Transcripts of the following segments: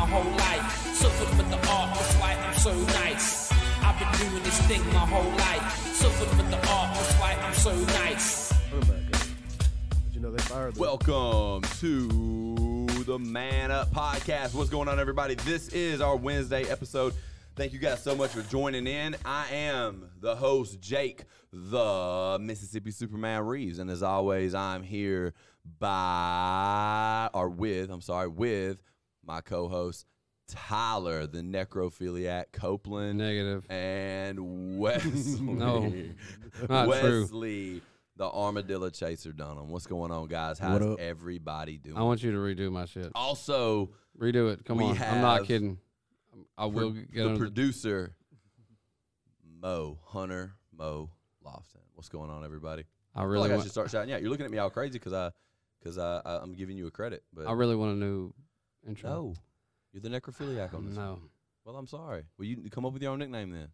my whole life. Suffered for the art, that's why I'm so nice. I've been doing this thing my whole life. Suffered for the art, that's why I'm so nice. You know Welcome to the Man Up Podcast. What's going on, everybody? This is our Wednesday episode. Thank you guys so much for joining in. I am the host, Jake, the Mississippi Superman Reeves. And as always, I'm here by, or with, I'm sorry, with my co host, Tyler, the necrophiliac Copeland. And Wesley. No, not true. Wesley, the armadillo chaser Dunham. What's going on, guys? How's everybody doing? I want you to redo my shit. also, Redo it. Come on. I'm not kidding. I will pro- get the under the- producer, Mo Hunter Mo Lofton. What's going on, everybody? I I feel really like I should start shouting. Yeah, you're looking at me all crazy because I, because I, I, I'm giving you a credit, but I really want a new intro. no, you're the necrophiliac on this. one. No. Well, I'm sorry. Well, you come up with your own nickname then.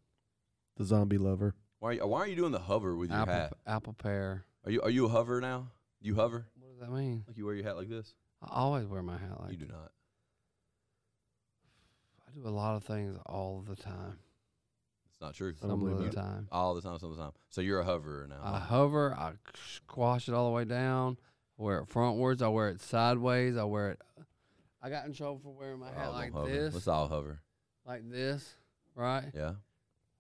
the zombie lover. Why are you, why are you doing the hover with your Apple, hat? apple pear. Are you are you a hover now? You hover What does that mean? like you wear your hat like this? I always wear my hat like. you do not. I do a lot of things all the time. It's not true. I Some of the that. time. All the time, some of the time. So you're a hoverer now. I hover. I squash it all the way down. I wear it frontwards. I wear it sideways. I wear it. I got in trouble for wearing my We're hat all like hover. this. Let's all hover. Like this. Right. Yeah,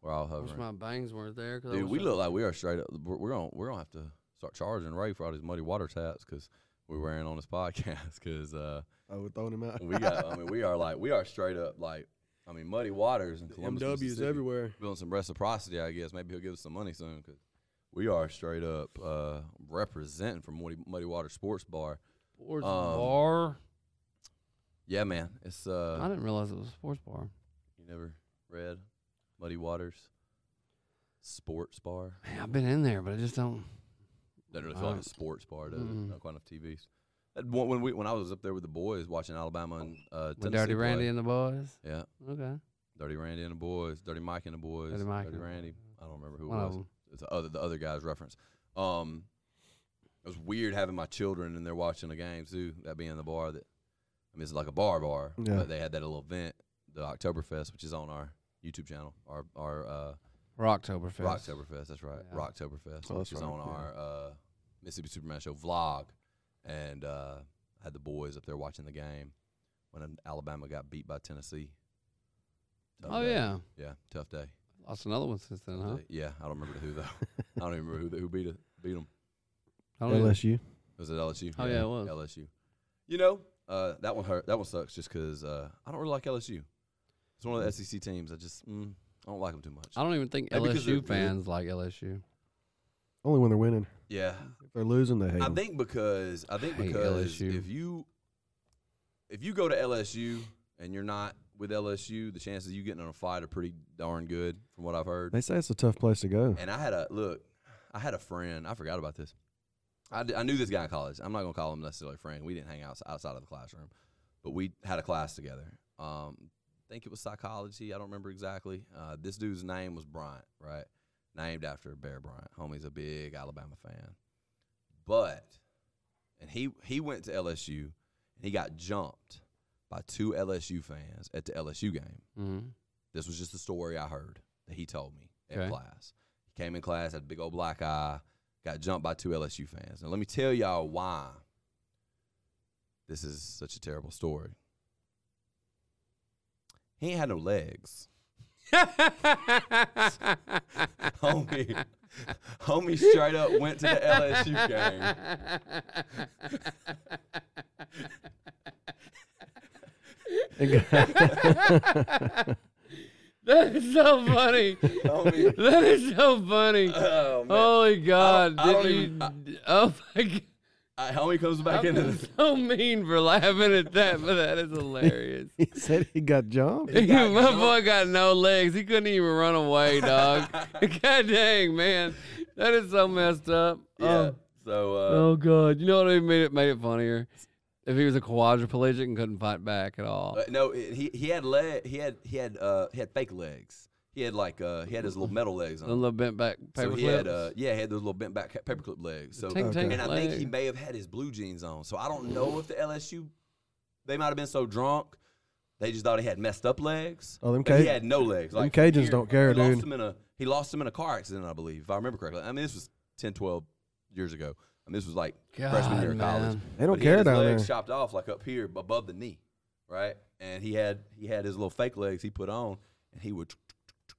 we're all Wish hovering. my bangs weren't there. 'cause I Dude, we look like we are straight up. We're, we're gonna we're gonna have to start charging Ray for all these muddy water taps because we're wearing on this podcast because uh, I would throw him out. we got. I mean, we are like we are straight up like. I mean, muddy waters in Columbus, MWs Mississippi. everywhere. Building some reciprocity, I guess. Maybe he'll give us some money soon because we are straight up uh, representing from Muddy, muddy Water Sports Bar. Sports Um, bar. Yeah, man. It's uh, I didn't realize it was a sports bar. You never read Muddy Waters Sports Bar? Man, I've been in there, but I just don't. Doesn't really feel like Uh, a sports bar, does it? mm-mm. Not quite enough TVs. That one- When we when I was up there with the boys watching Alabama and uh, With Tennessee Dirty Randy and the boys. yeah, Okay. Dirty Randy and the boys, Dirty Mike and the boys, Dirty Mike and- Randy. I don't remember who One it of was. them. It's the other the other guy's reference. Um, it was weird having my children and they're watching the game too. That being the bar that I mean it's like a bar bar, Yeah. but they had that little event, the Oktoberfest, which is on our YouTube channel, our our uh, Rocktoberfest. Rocktoberfest. That's right. Yeah. Rocktoberfest, Oh, which that's is on yeah. our uh, Mississippi Superman Show vlog, and uh, had the boys up there watching the game when Alabama got beat by Tennessee. Tough Oh day. yeah. yeah, tough day. Lost another one since then, Tough huh? day. Yeah, I don't remember who though. I don't even remember who who beat it, beat them. I don't LSU. Was it LSU? Oh, yeah, it was. LSU. You know, uh, that one hurt. That one sucks just because uh, I don't really like LSU. It's one of the SEC teams. I just mm, I don't like them too much. I don't even think Maybe 'cause they're LSU good. fans like LSU. Only when they're winning. Yeah, If they're losing, they hate I 'em. think because I think Hate because LSU. if you if you go to LSU and you're not with LSU, the chances of you getting in a fight are pretty darn good, from what I've heard. They say it's a tough place to go. And I had a look. I had a friend. I forgot about this. I, d- I knew this guy in college. I'm not gonna call him necessarily friend. We didn't hang out outside of the classroom, but we had a class together. Um, I think it was psychology. I don't remember exactly. Uh, this dude's name was Bryant, right? Named after Bear Bryant. Homie's a big Alabama fan, but and he he went to LSU and he got jumped by two LSU fans at the LSU game. hmm This was just a story I heard that he told me in Okay. class. He came in class, had a big old black eye, got jumped by two LSU fans. Now, let me tell y'all why this is such a terrible story. He ain't had no legs. homie, homie straight up went to the LSU game. that is so funny. That is so funny. oh, man. Holy God! I don't Did you? even- I- oh my God! Uh, homie comes back I'm into the so mean for laughing at that, but that is hilarious. he said he got jumped. He got my jumped. boy got no legs. He couldn't even run away, dog. God dang, man, that is so messed up. yeah. Oh, So uh, oh God! You know what made it made it funnier? If he was a quadriplegic and couldn't fight back at all. Uh, no, it- he he had leg. He had he had uh he had fake legs. He had like uh he had his little metal legs A on. little bent back So paper he had uh yeah he had those little bent back paperclip legs. So Tink, tink and I think leg. he may have had his blue jeans on. So I don't know if the LSU they might have been so drunk They just thought he had messed up legs. Oh, them but he had no legs. them Cajuns here, don't care, he Lost dude. him in a, he lost him in a car accident, I believe, if I remember correctly. I mean, this was 10, 12 years ago. I mean, this was like freshman year of college. They don't But he had care his down legs there. chopped off like up here above the knee, right? And he had he had his little fake legs he put on, and he would,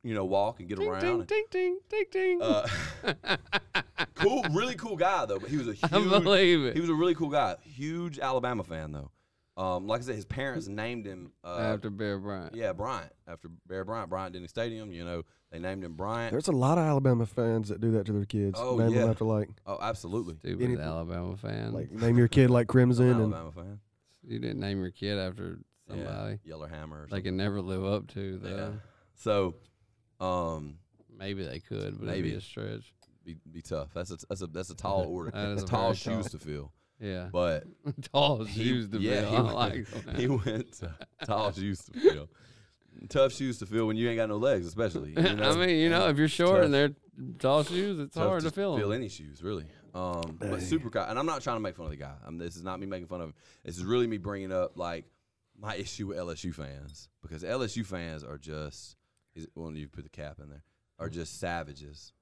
you know, walk and get Ding, around. ding, and- ding, ding, ding, ding. uh, cool, really cool guy though. But he was a I huge. believe it. He was a really cool guy. Huge Alabama fan though. Um, like I said, his parents named him. Uh, After Bear Bryant. yeah, Bryant after Bear Bryant, Bryant Denny Stadium. You know, they named him Bryant. There's a lot of Alabama fans that do that to their kids. Oh, name yeah. them after like oh, absolutely. Stupid Any- Alabama fan. like name your kid like I'm Crimson an and Alabama fan. you didn't name your kid after somebody Yeah, Yellerhammer. They can never live up to. Though. Yeah. So, um, Maybe they could, but Maybe. it'd be a stretch. be, be tough. That's a that's a that's a tall order. That is a tall shoes tall. to fill. Yeah. But Tall shoes to yeah, fill. he I went, like that. he went to tall shoes to fill. Tough shoes to fill when you ain't got no legs, especially. You know? I mean, you know, if you're short tough. and they're tall shoes, it's Tough hard to fill 'em. Fill any shoes, really. Um, but super guy, and I'm not trying to make fun of the guy. I mean, this is not me making fun of him. This is really me bringing up like my issue with LSU fans because LSU fans are just. Is, well, you put the cap in there. Are just savages,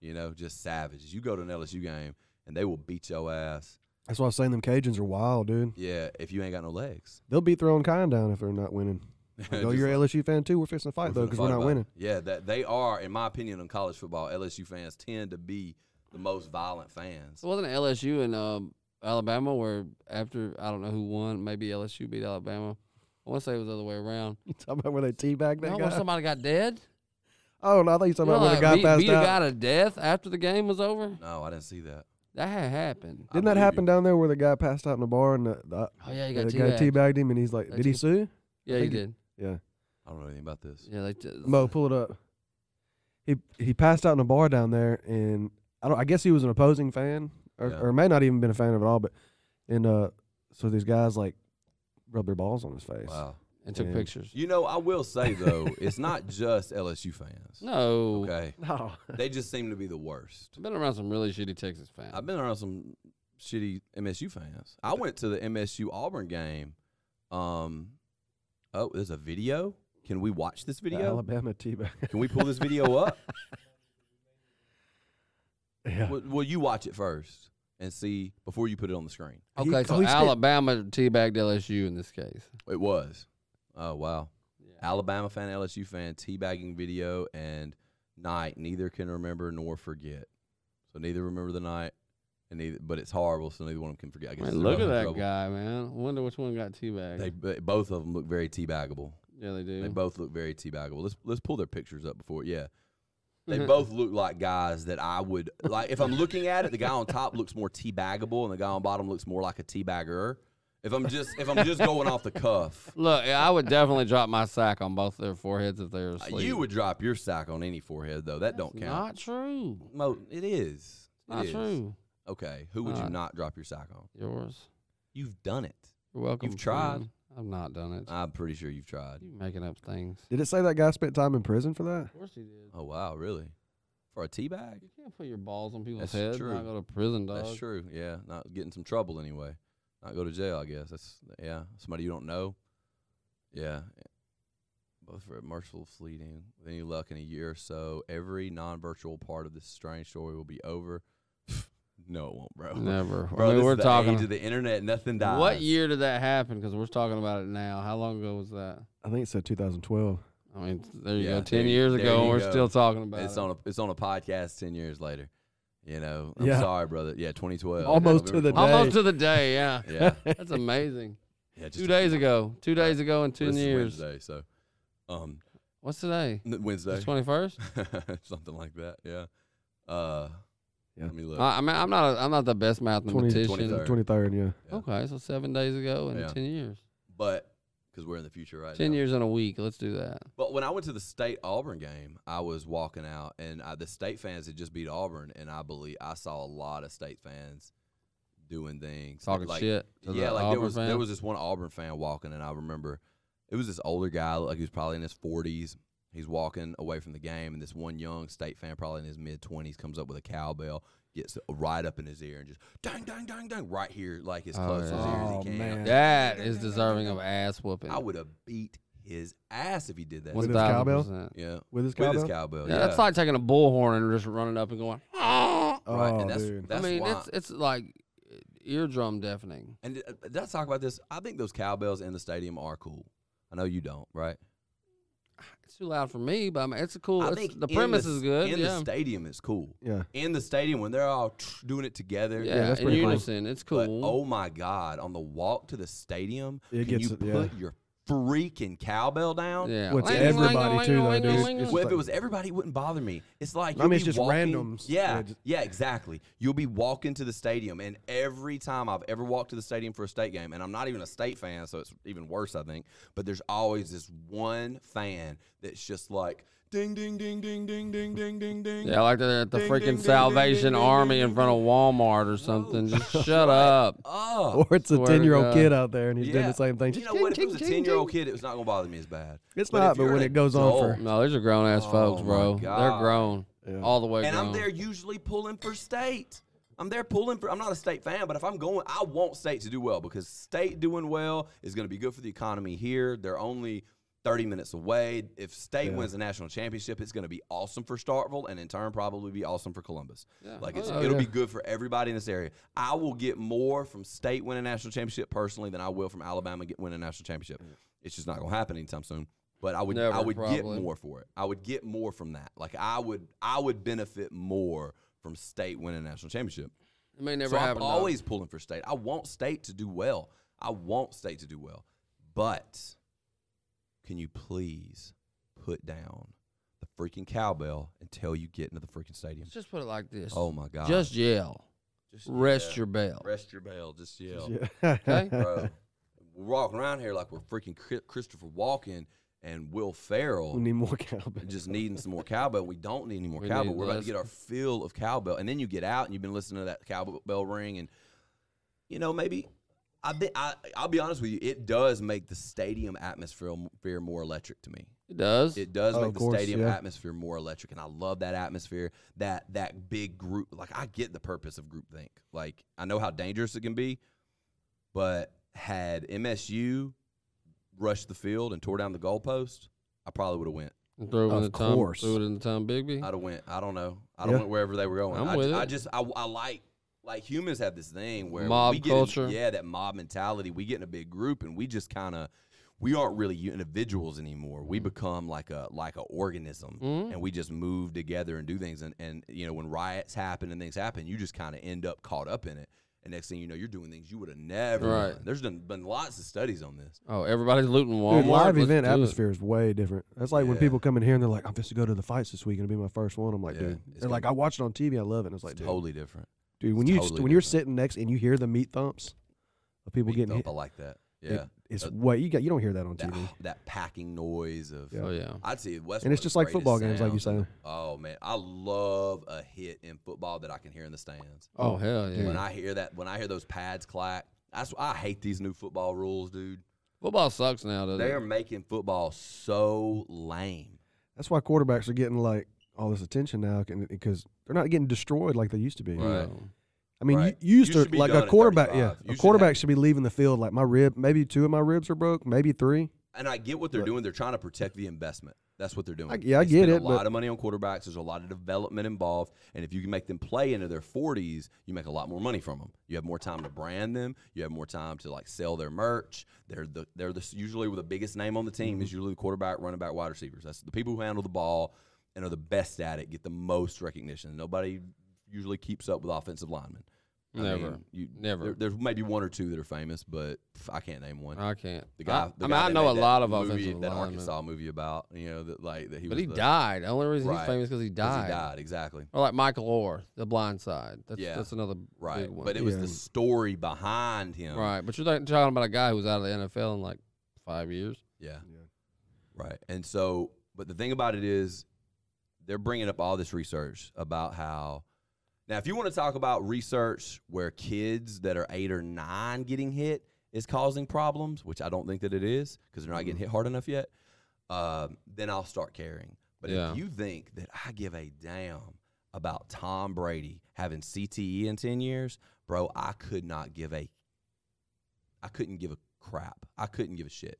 you know, just savages. You go to an LSU game and they will beat your ass. That's why I was saying them Cajuns are wild, dude. Yeah, if you ain't got no legs. They'll beat their own kind down if they're not winning. Like, oh, you're a like- LSU fan too. We're fixing to fight though because we're not about it. winning. Yeah, that they are, in my opinion, in college football, LSU fans tend to be the most violent fans. So wasn't LSU and um, Alabama where after I don't know who won, maybe LSU beat Alabama. I want to say it was the other way around. You talking about where they teabag that No, guy? somebody got dead. oh no, I thought you talking You know, about when like the guy beat, passed beat out. a guy to death after the game was over. No, I didn't see that. That had happened. Didn't that happen you. down there where the guy passed out in the bar and the, the, Oh yeah, you the guy teabagged. teabagged him and he's like, They did he tea- sue? Yeah, I you he- did. Yeah. I don't know anything about this. Yeah, they. T- Mo, pull it up. He he passed out in a bar down there, and I don't. I guess he was an opposing fan, or, Yeah. or may not even been a fan of it all. But and uh, so these guys like rub their balls on his face. Wow. And took Yeah. pictures. You know, I will say though, it's not just LSU fans. No, Okay, No, they just seem to be the worst. I've been around some really shitty Texas fans. I've been around some shitty MSU fans. I went to the MSU Auburn game. Um, oh, there's a video. Can we watch this The video? Alabama teabag. Can we pull this video up? yeah. well, well, you watch it first and see before you put it on the screen. He- okay, oh, so he spent- Alabama teabagged LSU in this case. It was. Oh wow. Alabama fan, LSU fan, teabagging video and night. Neither can remember nor forget. So neither remember the night, and neither. But it's horrible, so neither one of them can forget. I guess Man, look at that trouble. guy, man. I wonder which one got teabagged. They both of them look very teabaggable. yeah, they do. They both look very teabaggable. Let's let's pull their pictures up before. Yeah, they both look like guys that I would like. If I'm looking at it, the guy on top looks more teabaggable, and the guy on bottom looks more like a teabagger. If I'm just if I'm just going off the cuff, Look, I would definitely drop my sack on both their foreheads if they were uh, asleep. you would drop your sack on any forehead though. That don't count. Not true. Mo, it is. It Not is. true. Okay, who would you Alright. not drop your sack on? Yours. You've done it. You're welcome. You've tried. friend. I've not done it. I'm pretty sure you've tried. you making up things. Did it say that guy spent time in prison for that? Of course he did. Oh wow, really? For a tea bag? You can't put your balls on people's That's heads. true. and Not go to prison, dog. That's true. Yeah, not getting some trouble anyway. Not go to jail. I guess that's yeah. Somebody you don't know. Yeah. Both for a merciful fleeting. With any luck in a year or so, every non-virtual part of this strange story will be over. no, it won't, bro. Never. Bro, I mean, this we're is the talking. to the internet. Nothing dies. What year did that happen? Because we're talking about it now. How long ago was that? I think it said 2012. I mean, there you Yeah, go. Ten there- years there ago, and we're go. still talking about It's it. on a it's on a podcast ten years later. You know, I'm Yeah. sorry, brother. Yeah, 2012. Almost to the 20 day. Almost to the day. Yeah, Yeah, that's amazing. yeah. Just Two days few- ago. Two days ago in ten this is years. Wednesday, so um, What's today? n- Wednesday, Twenty first. something like that. Yeah. Uh, Yeah. Let me look. I mean, I'm not. A, I'm not the best 20, mathematician. 23rd. 23rd, yeah. Yeah. Okay, so seven days ago and Yeah. ten years. but because we're in the future right Ten now. years in a week. Let's do that. But when I went to the state Auburn game, I was walking out, and I, the state fans had just beat Auburn, and I believe I saw a lot of state fans doing things Talking like, shit. To yeah, like Auburn there was fan. there was this one Auburn fan walking, and I remember it was this older guy, like he was probably in his forties. He's walking away from the game, and this one young state fan, probably in his mid twenties, comes up with a cowbell, gets right up in his ear, and just dang, dang, dang, dang, right here, like as Oh, close to his ear as yeah. he Oh, can. man. That is deserving of ass whooping. I would have beat his ass if he did that. With his cowbell? yeah, with his with cowbell. his cowbell. Yeah, Yeah, that's like taking a bullhorn and just running up and going. Ah. Oh, right. Oh, and that's, dude. that's I mean, why. it's it's like eardrum deafening. and uh, let's talk about this? I think those cowbells in the stadium are cool. I know you don't, right? It's too loud for me, but I mean, it's a cool. I it's- think the in premise s- is good. In yeah. the stadium is cool. Yeah, In the stadium when they're all doing it together. yeah, that's in pretty cool. unison, it's But, cool. oh my God! On the walk to the stadium, It can gets you it- yeah. put your freaking cowbell down? yeah, Well, it's Ling, everybody ling, too, though, dude. It's- Well, if like- it was everybody, it wouldn't bother me. It's like I you'll mean, it's be just walking, randoms. Yeah, Yeah, just- yeah, exactly. You'll be walking to the stadium, and every time I've ever walked to the stadium for a state game, and I'm not even a state fan, so it's even worse, I think. But there's always this one fan that's just like ding, ding, ding, ding, ding, ding, ding, ding, ding. Yeah, like they're at the Ding, freaking ding, ding, Salvation ding, ding, Army ding, in front of Walmart or something. Just shut up. Oh, or it's a ten year old kid out there and he's doing the same thing. You Just know what? If ting, it was a ten year old kid, it was not gonna bother me as bad. It's But not, but when it goes on for No, these are grown ass Oh, folks, bro. They're God. grown, Yeah. all the way and grown. I'm there usually pulling for state. I'm there pulling for. I'm not a state fan, but if I'm going, I want state to do well because state doing well is going to be good for the economy here. They're only 30 minutes away. If state Yeah. wins the national championship, it's going to be awesome for Starkville, and in turn, probably be awesome for Columbus. Yeah. Like oh, it's, Oh, it'll be good for everybody in this area. I will get more from state winning a national championship personally than I will from Alabama get winning a national championship. It's just not going to happen anytime soon. But I would, I Never, would get more for it. I would get more from that. Like I would, I would benefit more from state winning a national championship. it may never so happen. I'm though. always pulling for state. I want state to do well. I want state to do well. But can you please put down the freaking cowbell until you get into the freaking stadium? Let's just put it like this. Oh my god! Just yell. Just Rest yeah. your bell. rest your bell. Just yell, Yeah. Okay. bro. We're walking around here like we're freaking Christopher Walken and Will Ferrell. we need more cowbell. just needing some more cowbell. We don't need any more We cowbell. We're about to get our fill of cowbell, and then you get out and you've been listening to that cowbell ring, and you know maybe I be, I I'll be honest with you, it does make the stadium atmosphere feel more electric to me. It does. It does Oh, make of the course, stadium yeah. atmosphere more electric, and I love that atmosphere. That that big group, like I get the purpose of groupthink. Like I know how dangerous it can be, but had MSU rushed the field and tore down the goalpost, I probably would have went. And throw it in Of the Tom. course. Throw it in the Tombigbee. I'd have went. I don't know. I don't Yeah. went wherever they were going. I'm I, with I it. just I, I like like humans have this thing where Mob we get in- culture. yeah, that mob mentality. We get in a big group and we just kind of we aren't really individuals anymore. We become like a like a organism, Mhm. and we just move together and do things. And and you know when riots happen and things happen, you just kind of end up caught up in it. And next thing you know, you're doing things you would have never Right. done. There's done, been lots of studies on this. Oh, everybody's looting Walmart. Dude, live Let's event atmosphere is way different. That's like when people come in here and they're like, "I'm just to go to the fights this week and it'll be my first one." I'm like, Yeah, dude, they're like, "I watched it on TV, I love it." And it's like, It's dude, totally different. Dude, when it's you totally when you're different. sitting next and you hear the meat thumps of people Meat getting thump, hit, I like that. it- Yeah, it's Uh, way you got you don't hear that on that, TV. that packing noise of Yeah. Oh yeah. I'd say West. And it's just like football games, like you say. say. Oh man, I love a hit in football that I can hear in the stands. Oh hell yeah. When I hear that, when I hear those pads clack, that's I hate these new football rules, dude. Football sucks now, doesn't They it? are making football so lame. That's why quarterbacks are getting like all this attention now because they're not getting destroyed like they used to be. Right. No. I mean, Right. you, you used You to be like a quarterback. Yeah, You a quarterback have- should be leaving the field like my rib. Maybe two of my ribs are broke. Maybe three. And I get what they're But- doing. They're trying to protect the investment. That's what they're doing. I- yeah, I They get spend it, A but- lot of money on quarterbacks. There's a lot of development involved, and if you can make them play into their 40s, you make a lot more money from them. You have more time to brand them. You have more time to like sell their merch. They're the they're the usually the biggest name on the team Mm-hmm. is usually the quarterback, running back, wide receivers. That's the people who handle the ball and are the best at it get the most recognition. Nobody usually keeps up with offensive linemen. I Never. mean, you, Never. there- there's maybe one or two that are famous, but I can't name one. I can't. The guy, I, the I mean, I know a lot of movie, offensive that linemen. Arkansas movie about you know that like that he was. But was he the- died. The only reason Right. he's famous because he 'cause died. He died exactly Or like Michael Oher, The Blind Side. That's Yeah. that's another right, big one. but it was Yeah. the story behind him. right. But you're like talking about a guy who was out of the NFL in like five years. Yeah. Yeah. Right. And so, but the thing about it is, they're bringing up all this research about how. Now, if you want to talk about research where kids that are eight or nine getting hit is causing problems, which I don't think that it is because they're not getting hit hard enough yet, um, then I'll start caring. But Yeah. if you think that I give a damn about Tom Brady having CTE in 10 years, bro, I could not give a I couldn't give a crap. I couldn't give a shit.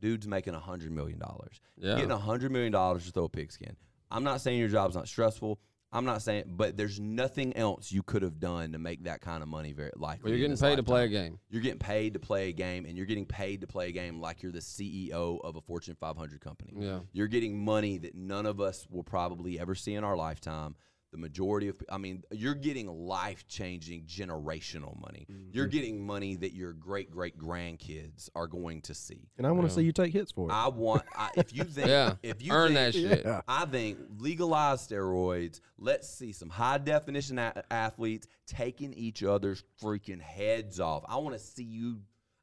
dude's making a hundred million dollars. Yeah. Getting a hundred million dollars to throw a pigskin. I'm not saying your job's not stressful. I'm not saying, but there's nothing else you could have done to make that kind of money very likely. But you're getting paid to play a game. You're getting paid to play a game, and you're getting paid to play a game like you're the CEO of a Fortune 500 company. Yeah. You're getting money that none of us will probably ever see in our lifetime. The majority of, I mean, you're getting life changing generational money. You're Mm-hmm. getting money that your great great grandkids are going to see. And I want to Yeah. see you take hits for it. I want, I, if you think, Yeah. if you Earn think, that shit. Yeah. I think legalize steroids. Let's see some high definition a- athletes taking each other's freaking heads off. I want to see you.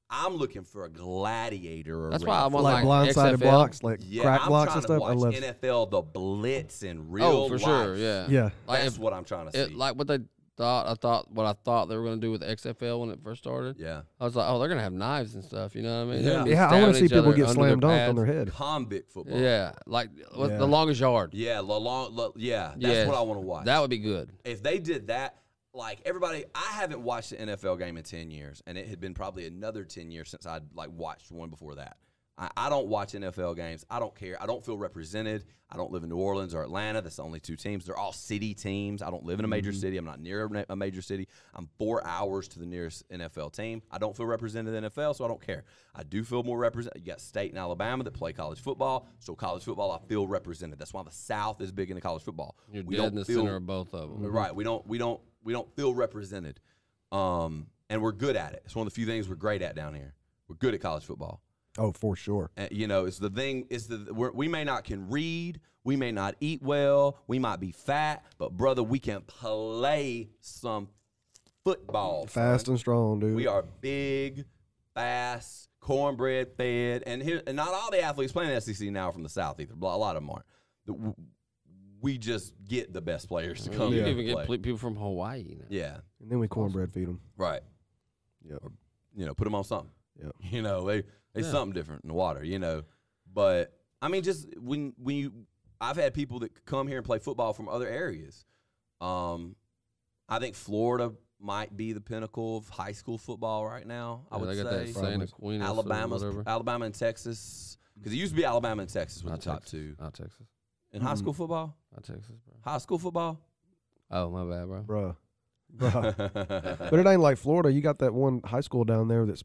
I'm looking for a gladiator. That's arena. why I want like, like, blindsided XFL. blocks, like yeah, crack I'm blocks trying and to stuff. I love. NFL, the blitz in oh, real Oh, for life. sure. Yeah. Yeah, Like That's if, what I'm trying to see. like what they thought. I thought what I thought they were going to do with XFL when it first started. yeah, I was like, oh, they're going to have knives and stuff. You know what I mean? Yeah. They're gonna be yeah. I want to see people get slammed dunked on their head. convict football. Yeah, like Yeah. the longest yard. yeah, the long, la- yeah. That's Yes. what I want to watch. That would be good. if they did that, like everybody, I haven't watched an NFL game in ten years, and it had been probably another ten years since I'd like watched one before that. I, I don't watch NFL games. I don't care. I don't feel represented. I don't live in New Orleans or Atlanta. That's the only two teams. They're all city teams. I don't live in a major mm-hmm. city. I'm not near a, a major city. I'm four hours to the nearest NFL team. I don't feel represented in the NFL, so I don't care. I do feel more represented. You got State and Alabama that play college football, so college football I feel represented. That's why the South is big into college football. You're we dead don't in the feel, center of both of them. Right. We don't we don't we don't feel represented. Um and we're good at it. It's one of the few things we're great at down here. We're good at college football. Oh, for sure. And, you know, it's the thing. It's the we're, we may not can read, we may not eat well, we might be fat, but brother, we can play some football. Fast son. and strong, dude. We are big, fast, cornbread fed, and here and not all the athletes playing the SEC now are from the South either. A lot of them aren't. The- w- We just get the best players to come. You here even get play. people from Hawaii. Now. yeah, And then we cornbread feed them. right. Yep. You know, put them on something. Yep. You know, they they Yeah. something different in the water. You know, but I mean, just when when you, I've had people that come here and play football from other areas. Um, I think Florida might be the pinnacle of high school football right now. I Yeah, would they got say that Santa Aquinas or Alabama's. Alabama and Texas because it used to be Alabama and Texas were the top Texas. two Not Texas. In high Mm. school football. Not Texas, bro. High school football. Oh, my bad, bro. Bruh. Bruh. but it ain't like Florida. You got that one high school down there that's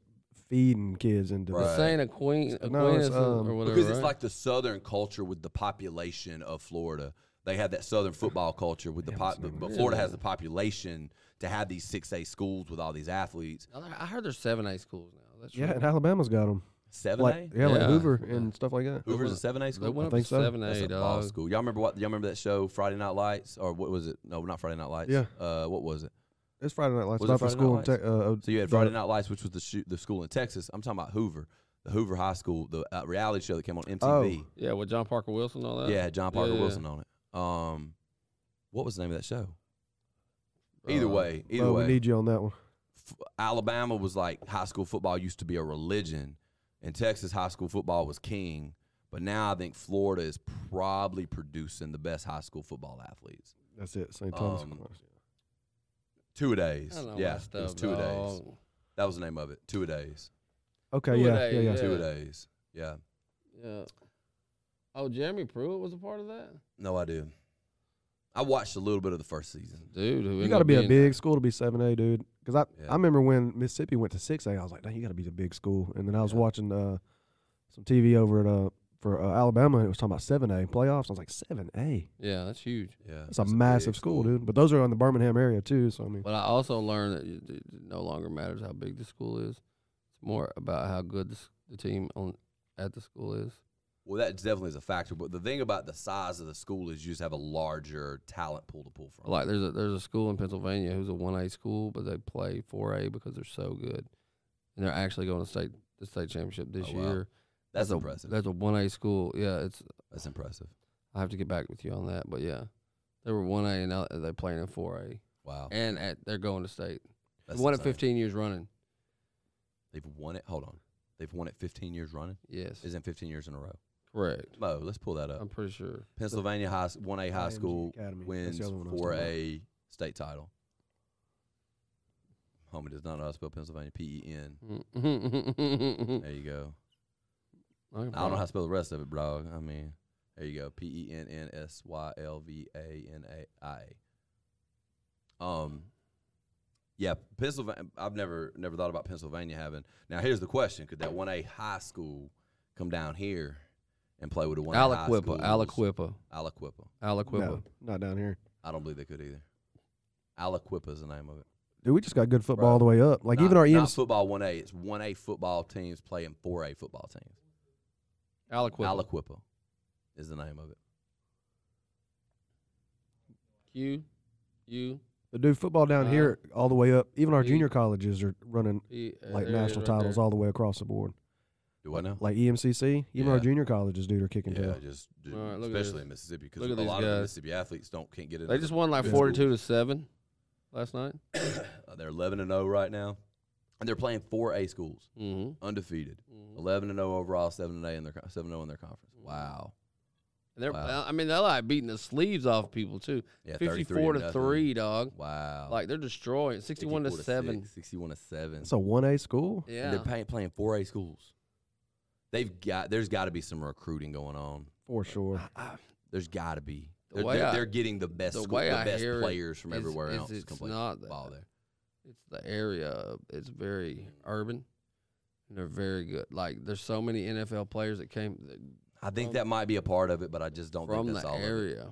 feeding kids into Right. the Saying Aquin- No, it's, Aquinas um, or whatever. because it's right? like the southern culture with the population of Florida. They have that southern football culture with the pop, that's but Florida has the population to have these six A schools with all these athletes. I heard there's seven A schools now. That's yeah. right. And Alabama's got them. Seven Like A. yeah, like Yeah. Hoover and stuff like that. Hoover's a seven A They school. went up think to so. seven That's A, a boss dog. school. Y'all remember what? Y'all remember that show Friday Night Lights or what was it? No, not Friday Night Lights. Yeah. Uh, what was it? It's Friday Night Lights. Was it About the Friday school in Night Te- uh, So you had Friday Night Lights, which was the shoot, the school in Texas. I'm talking about Hoover, the Hoover High School, the uh, reality show that came on MTV. Yeah, with John Parker Wilson and all that. Yeah, had John Parker Yeah. Wilson on it. Um, what was the name of that show? Either Uh, way, either Well, way, we need you on that one. f- Alabama was like high school football used to be a religion, and Texas high school football was king. But now I think Florida is probably producing the best high school football athletes. That's it. St. Thomas. Um, Two a days. I Yeah, it was two a days. That was the name of it. Two a days. Okay. Two a Yeah. day, Yeah. Yeah. yeah. Two a days. Yeah. Yeah. Oh, Jeremy Pruitt was a part of that, No idea. I watched a little bit of the first season. dude. Who You got to up be a big school to be seven A, dude. Because I Yeah. I remember when Mississippi went to six A, I was like, dang, you got to be the big school. And then I was Yeah. watching uh, some TV over at uh for uh, Alabama, and it was talking about seven A playoffs. I was like, seven A. Yeah, that's huge. Yeah, That's a it's massive big school, dude. But those are in the Birmingham area too. So I mean, But I also learned that it it no longer matters how big the school is. It's more about how good the, the team on at the school is. Well, that definitely is a factor. But the thing about the size of the school is you just have a larger talent pool to pull from. Like there's a there's a school in Pennsylvania who's a one A school, but they play four A because they're so good, and they're actually going to state the state championship this Oh, wow. year. That's a, impressive. That's a one A school. Yeah, it's. That's impressive. I have to get back with you on that, but yeah, they were one A and now they're playing in four A, Wow. and at they're going to state. That's won it 15 years running. They've won it. Hold on. They've won it 15 years running. Yes, Isn't 15 years in a row? Correct. Mo, let's pull that up. I'm pretty sure. Pennsylvania high one A high IMG school Academy. That's wins the other one I was for talking a state title. Homie does not know how to spell Pennsylvania. P E N. There you go. I, can I don't know how to spell the rest of it, bro. I mean, there you go. P E N N S Y L V A N A I A. Um, yeah, Pennsylvania. I've never never thought about Pennsylvania having. Now, here's the question: Could that one A high school come down here and play with a one A high Aliquippa, schools? Aliquippa, Aliquippa. Aliquippa. No, not down here. I don't believe they could either. Aliquippa is the name of it. Dude, we just got good football Bro, all the way up. Like Not- even our not EMC, football one A. It's one A football teams playing four A football teams. Aliquippa. Aliquippa is the name of it. Q, U, but dude, football down Uh, here all the way up. Even our E- junior colleges are running E, uh, like there it is national right titles there. all the way across the board. Do I know? Like EMCC, even our Yeah. junior colleges, dude, are kicking Yeah, tail. just d- All right, look at especially this. in Mississippi because Look a at these lot of. Mississippi athletes don't can't get in. They just won like forty-two schools. to seven last night. Uh, they're eleven and zero right now, and they're playing four A schools, Mm-hmm. undefeated, eleven and zero overall, seven and A in their co- seven zero in their conference. Wow. And they're, Wow. I mean, they're like beating the sleeves off people too. Yeah, 33 Fifty-four to nothing. three, dog. Wow. Like they're destroying. Sixty-one to 54 seven. six, Sixty-one to seven. It's a one A school. And Yeah. they're paying, playing four A schools. They've got. There's got to be some recruiting going on. For sure. There's got to be. The They're, they're, I- they're getting the best, the school, the best players from is- everywhere is else to it's come not ball that. there. It's the area. It's very urban. And they're very good. Like there's so many NFL players that came that- I think From- that might be a part of it, but I just don't from think that's the all of area.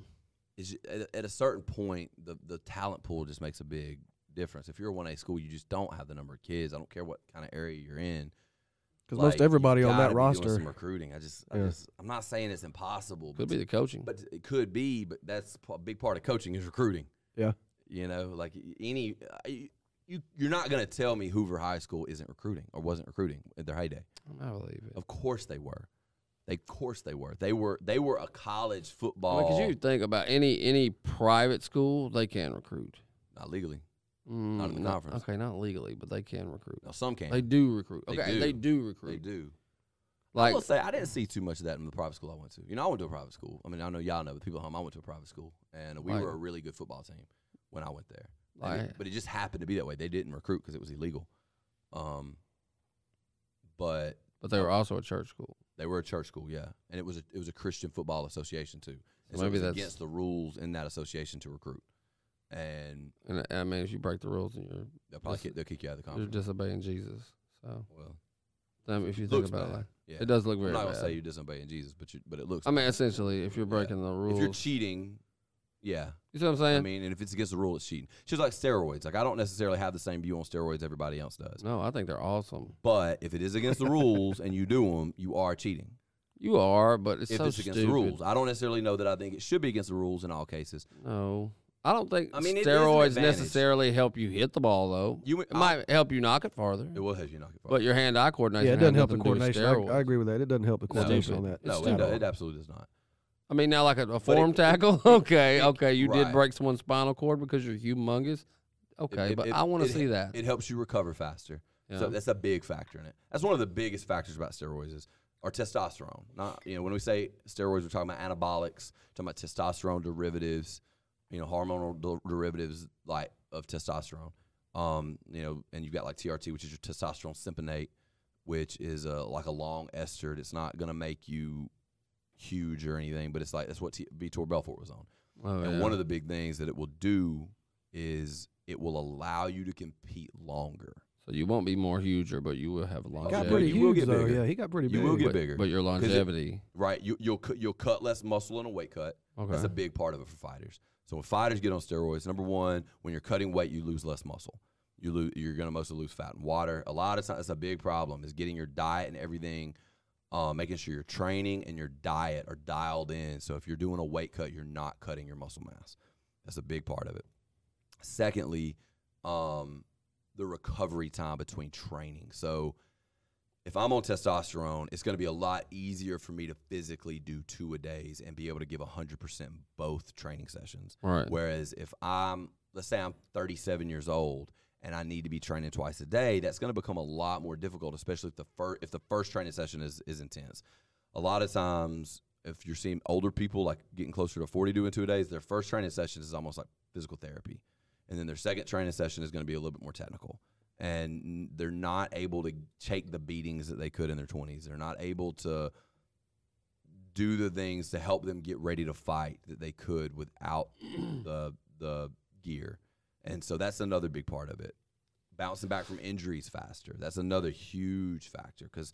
It's at, at a certain point, the the talent pool just makes a big difference. If you're a one A school, you just don't have the number of kids. I don't care what kind of area you're in. Because most everybody on that roster, some recruiting. I just, I Yeah. just, I'm not saying it's impossible, Could but, be the coaching. but it could be. But that's a big part of coaching is recruiting. Yeah. you know, like any, you you're not gonna tell me Hoover High School isn't recruiting or wasn't recruiting at their heyday. I believe it. Of course they were. They, of course they were. They were. They were a college football. Because you think about any any private school, they can recruit. not legally. Mm, in the not- conference. Okay, not legally, but they can recruit. No, some can. They do recruit. They Okay, do. they do recruit. They do. I Like will say I didn't see too much of that in the private school I went to. You know, I went to a private school. I mean, I know y'all know, but people at home, I went to a private school, and we Right. were a really good football team when I went there. And it- but it just happened to be that way. They didn't recruit because it was illegal. Um, but but they were also a church school. they were a church school, yeah, and it was a, it was a Christian football association too. And So maybe was that's- against the rules in that association to recruit, and And uh, I mean, if you break the rules, then you're they'll probably kick, they'll kick you out of the conference. you're conference. disobeying Jesus. So well, I mean, if you think looks about bad. it, like, yeah. it does look I'm not bad. gonna say you're disobeying Jesus, but you, but it looks. I mean, essentially, if you're Yeah. breaking the rules, if you're cheating, yeah, you see what I'm saying? I mean, and if it's against the rule, it's cheating. It's just like steroids. Like I don't necessarily have the same view on steroids everybody else does. no, I think they're awesome. But if it is against the rules and you do them, you are cheating. You are, but it's if so it's against stupid. the rules, I don't necessarily know that I think it should be against the rules in all cases. No, I don't think I mean, it is an steroids necessarily help you hit the ball though. You It might help you knock it farther, it will help you knock it. Farther. But your hand-eye coordination. yeah, it doesn't help the nothing to do with coordination. I, I agree with that. It doesn't help the coordination on that. It's no, it, stupid. do- it absolutely does not. I mean, now like a, a it- form tackle. Okay, okay, you did break someone's spinal cord because you're humongous. Okay, It- but it- I want to see that. It helps you recover faster. Yeah. So that's a big factor in it. That's one of the biggest factors about steroids is our testosterone. Not you know when we say steroids, we're talking about anabolics, talking about testosterone derivatives, you know hormonal der- derivatives like of testosterone. Um, you know, and you've got like TRT, which is your testosterone cypionate, which is a, like a long ester. It's not gonna make you huge or anything, but it's like that's what T- Vitor Belfort was on. Oh, And yeah. one of the big things that it will do is it will allow you to compete longer. so you won't be more huger, but you will have He longevity. got pretty you will huge get though. bigger. Yeah, he got pretty You big. will get but, bigger. but your it- longevity. right? You, you'll cut you'll cut less muscle in a weight cut. Okay. That's a big part of it for fighters. So when fighters get on steroids, number one, when you're cutting weight, you lose less muscle. You lose, you're gonna mostly lose fat and water. A lot of times, that's a big problem. Is getting your diet and everything, um, making sure your training and your diet are dialed in. So if you're doing a weight cut, you're not cutting your muscle mass. That's a big part of it. Secondly, um, the recovery time between training. So if I'm on testosterone, it's going to be a lot easier for me to physically do two a days and be able to give 100% both training sessions. Right. Whereas if I'm, let's say I'm 37 years old and I need to be training twice a day, that's going to become a lot more difficult, especially if the first if the first training session is is intense. A lot of times, if you're seeing older people like getting closer to 40 doing two a days, their first training session is almost like physical therapy, and then their second training session is going to be a little bit more technical. And they're not able to take the beatings that they could in their 20s. They're not able to do the things to help them get ready to fight that they could without the the gear. And so that's another big part of it. Bouncing back from injuries faster. That's another huge factor because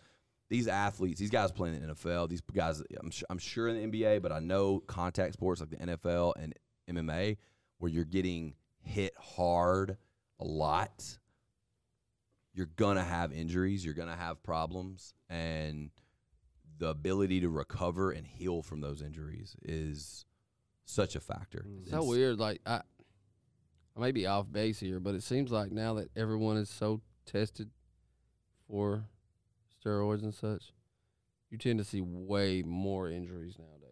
these athletes, these guys playing in the NFL, these guys, I'm, I'm sure in the NBA, but I know contact sports like the NFL and MMA, where you're getting hit hard a lot, you're going to have injuries, you're going to have problems. And the ability to recover and heal from those injuries is such a factor. Hmm. It's so weird. Like I, I may be off base here, but it seems like now that everyone is so tested for steroids and such, you tend to see way more injuries nowadays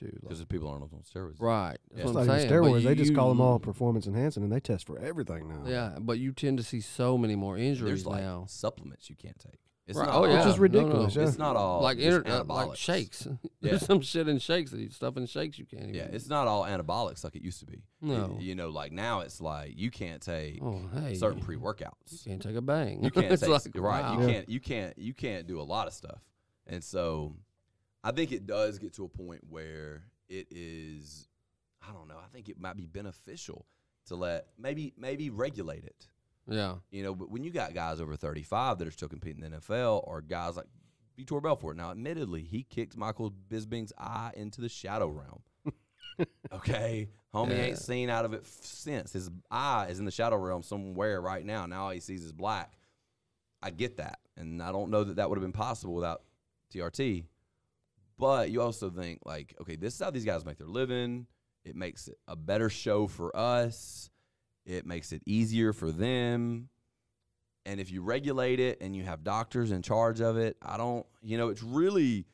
than you used to. Like, Because people aren't on steroids. right. That's Yeah. It's what I'm not saying. but steroids. They just call them all performance enhancing, and they test for everything now. Yeah, but you tend to see so many more injuries There's like now. supplements you can't take. It's Right. not Oh all, yeah, Which is ridiculous, no. yeah. It's not all like inter- uh, like shakes. Yeah. There's some shit in shakes that you stuff in shakes you can't even. Yeah, it's not all anabolics like it used to be. No. You, you know, like now it's like you can't take oh hey, certain pre-workouts. You can't take a bang. You can't take like, right. wow. You can't. You can't. You can't do a lot of stuff. And so, I think it does get to a point where it is. I don't know. I think it might be beneficial to let maybe maybe regulate it. Yeah, You know, but when you got guys over 35 that are still competing in the NFL, or guys like Vitor Belfort, now admittedly he kicked Michael Bisping's eye into the shadow realm. okay, homie Yeah. ain't seen out of it f- since. His eye is in the shadow realm somewhere right now. Now all he sees is black. I get that, and I don't know that that would have been possible without TRT. But you also think like, okay, this is how these guys make their living. It makes it a better show for us. It makes it easier for them. And if you regulate it and you have doctors in charge of it, I don't, you know, it's really,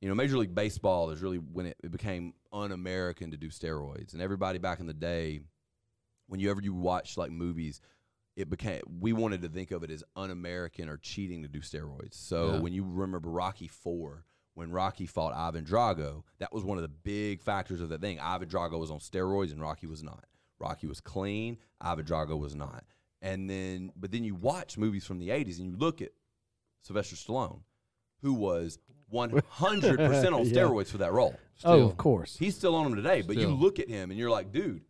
you know, Major League Baseball is really when it, it became un American to do steroids. And everybody back in the day, when you ever you watch like movies, it became, we wanted to think of it as un American or cheating to do steroids. So Yeah. when you remember Rocky Four, when Rocky fought Ivan Drago, that was one of the big factors of the thing. Ivan Drago was on steroids and Rocky was not. Rocky was clean, Ivan Drago was not. And then, but then you watch movies from the 80s and you look at Sylvester Stallone, who was 100% on Yeah. steroids for that role. Oh, of course. He's still on them today, but you look at him and you're like, dude,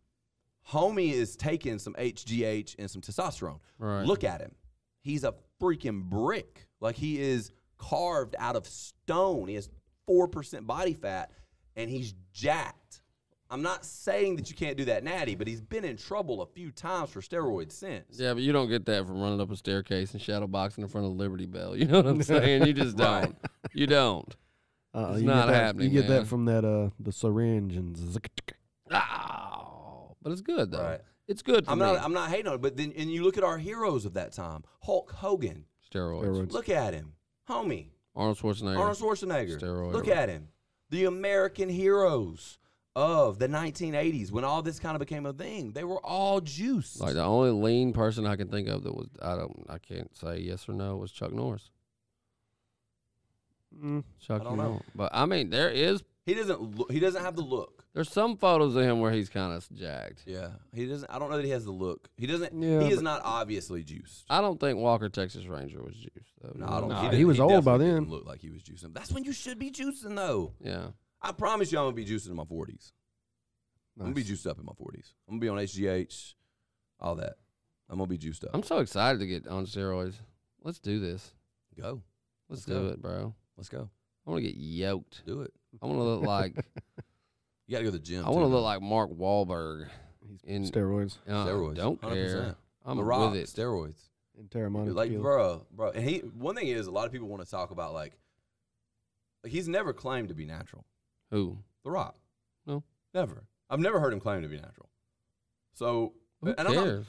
homie is taking some HGH and some testosterone. Right. Look at him. He's a freaking brick. Like he is carved out of stone. He has 4% body fat and he's jacked. I'm not saying that you can't do that natty, but he's been in trouble a few times for steroids since. Yeah, but you don't get that from running up a staircase and shadow boxing in front of Liberty Bell. You know what I'm saying? You just don't. You don't. Uh, It's you not that, happening, You get man. that from that uh the syringe and zzz- Oh, but it's good though. Right. It's good for I'm me. not I'm not hating on it, but then and you look at our heroes of that time. Hulk Hogan. steroids. steroids. Look at him. Homie. Arnold Schwarzenegger. Arnold Schwarzenegger. Steroid. Look at him. The American heroes of the 1980s when all this kind of became a thing. They were all juiced. Like the only lean person I can think of that was I don't I can't say yes or no was Chuck Norris. Mm, Chuck I don't know. Norris. But I mean there is he doesn't look, he doesn't have the look. There's some photos of him where he's kind of jacked. Yeah. He doesn't I don't know that he has the look. He doesn't Yeah, he is not obviously juiced. I don't think Walker Texas Ranger was juiced though. No, I don't Nah, didn't- he was old by then. Didn't look like he was juicing. That's when you should be juicing though. Yeah. I promise you I'm gonna be juicing in my 40s. I'm gonna be juiced up in my 40s. I'm gonna be on HGH, all that. I'm gonna be juiced up. I'm so excited to get on steroids. Let's do this. go. Let's, Let's do go. it, bro. Let's go. I want to get yoked. Do it. I want to look like You gotta go to the gym. I want to look like Mark Wahlberg. He's in- steroids Uh, Steroids, Don't 100%. care. I'm the Rock, with it. steroids. and Teremana like, tequila. bro, bro. And he, one thing is, a lot of people want to talk about like, like, he's never claimed to be natural. Who? The Rock, No. never. I've never heard him claim to be natural. So, Who and I'm not- cares?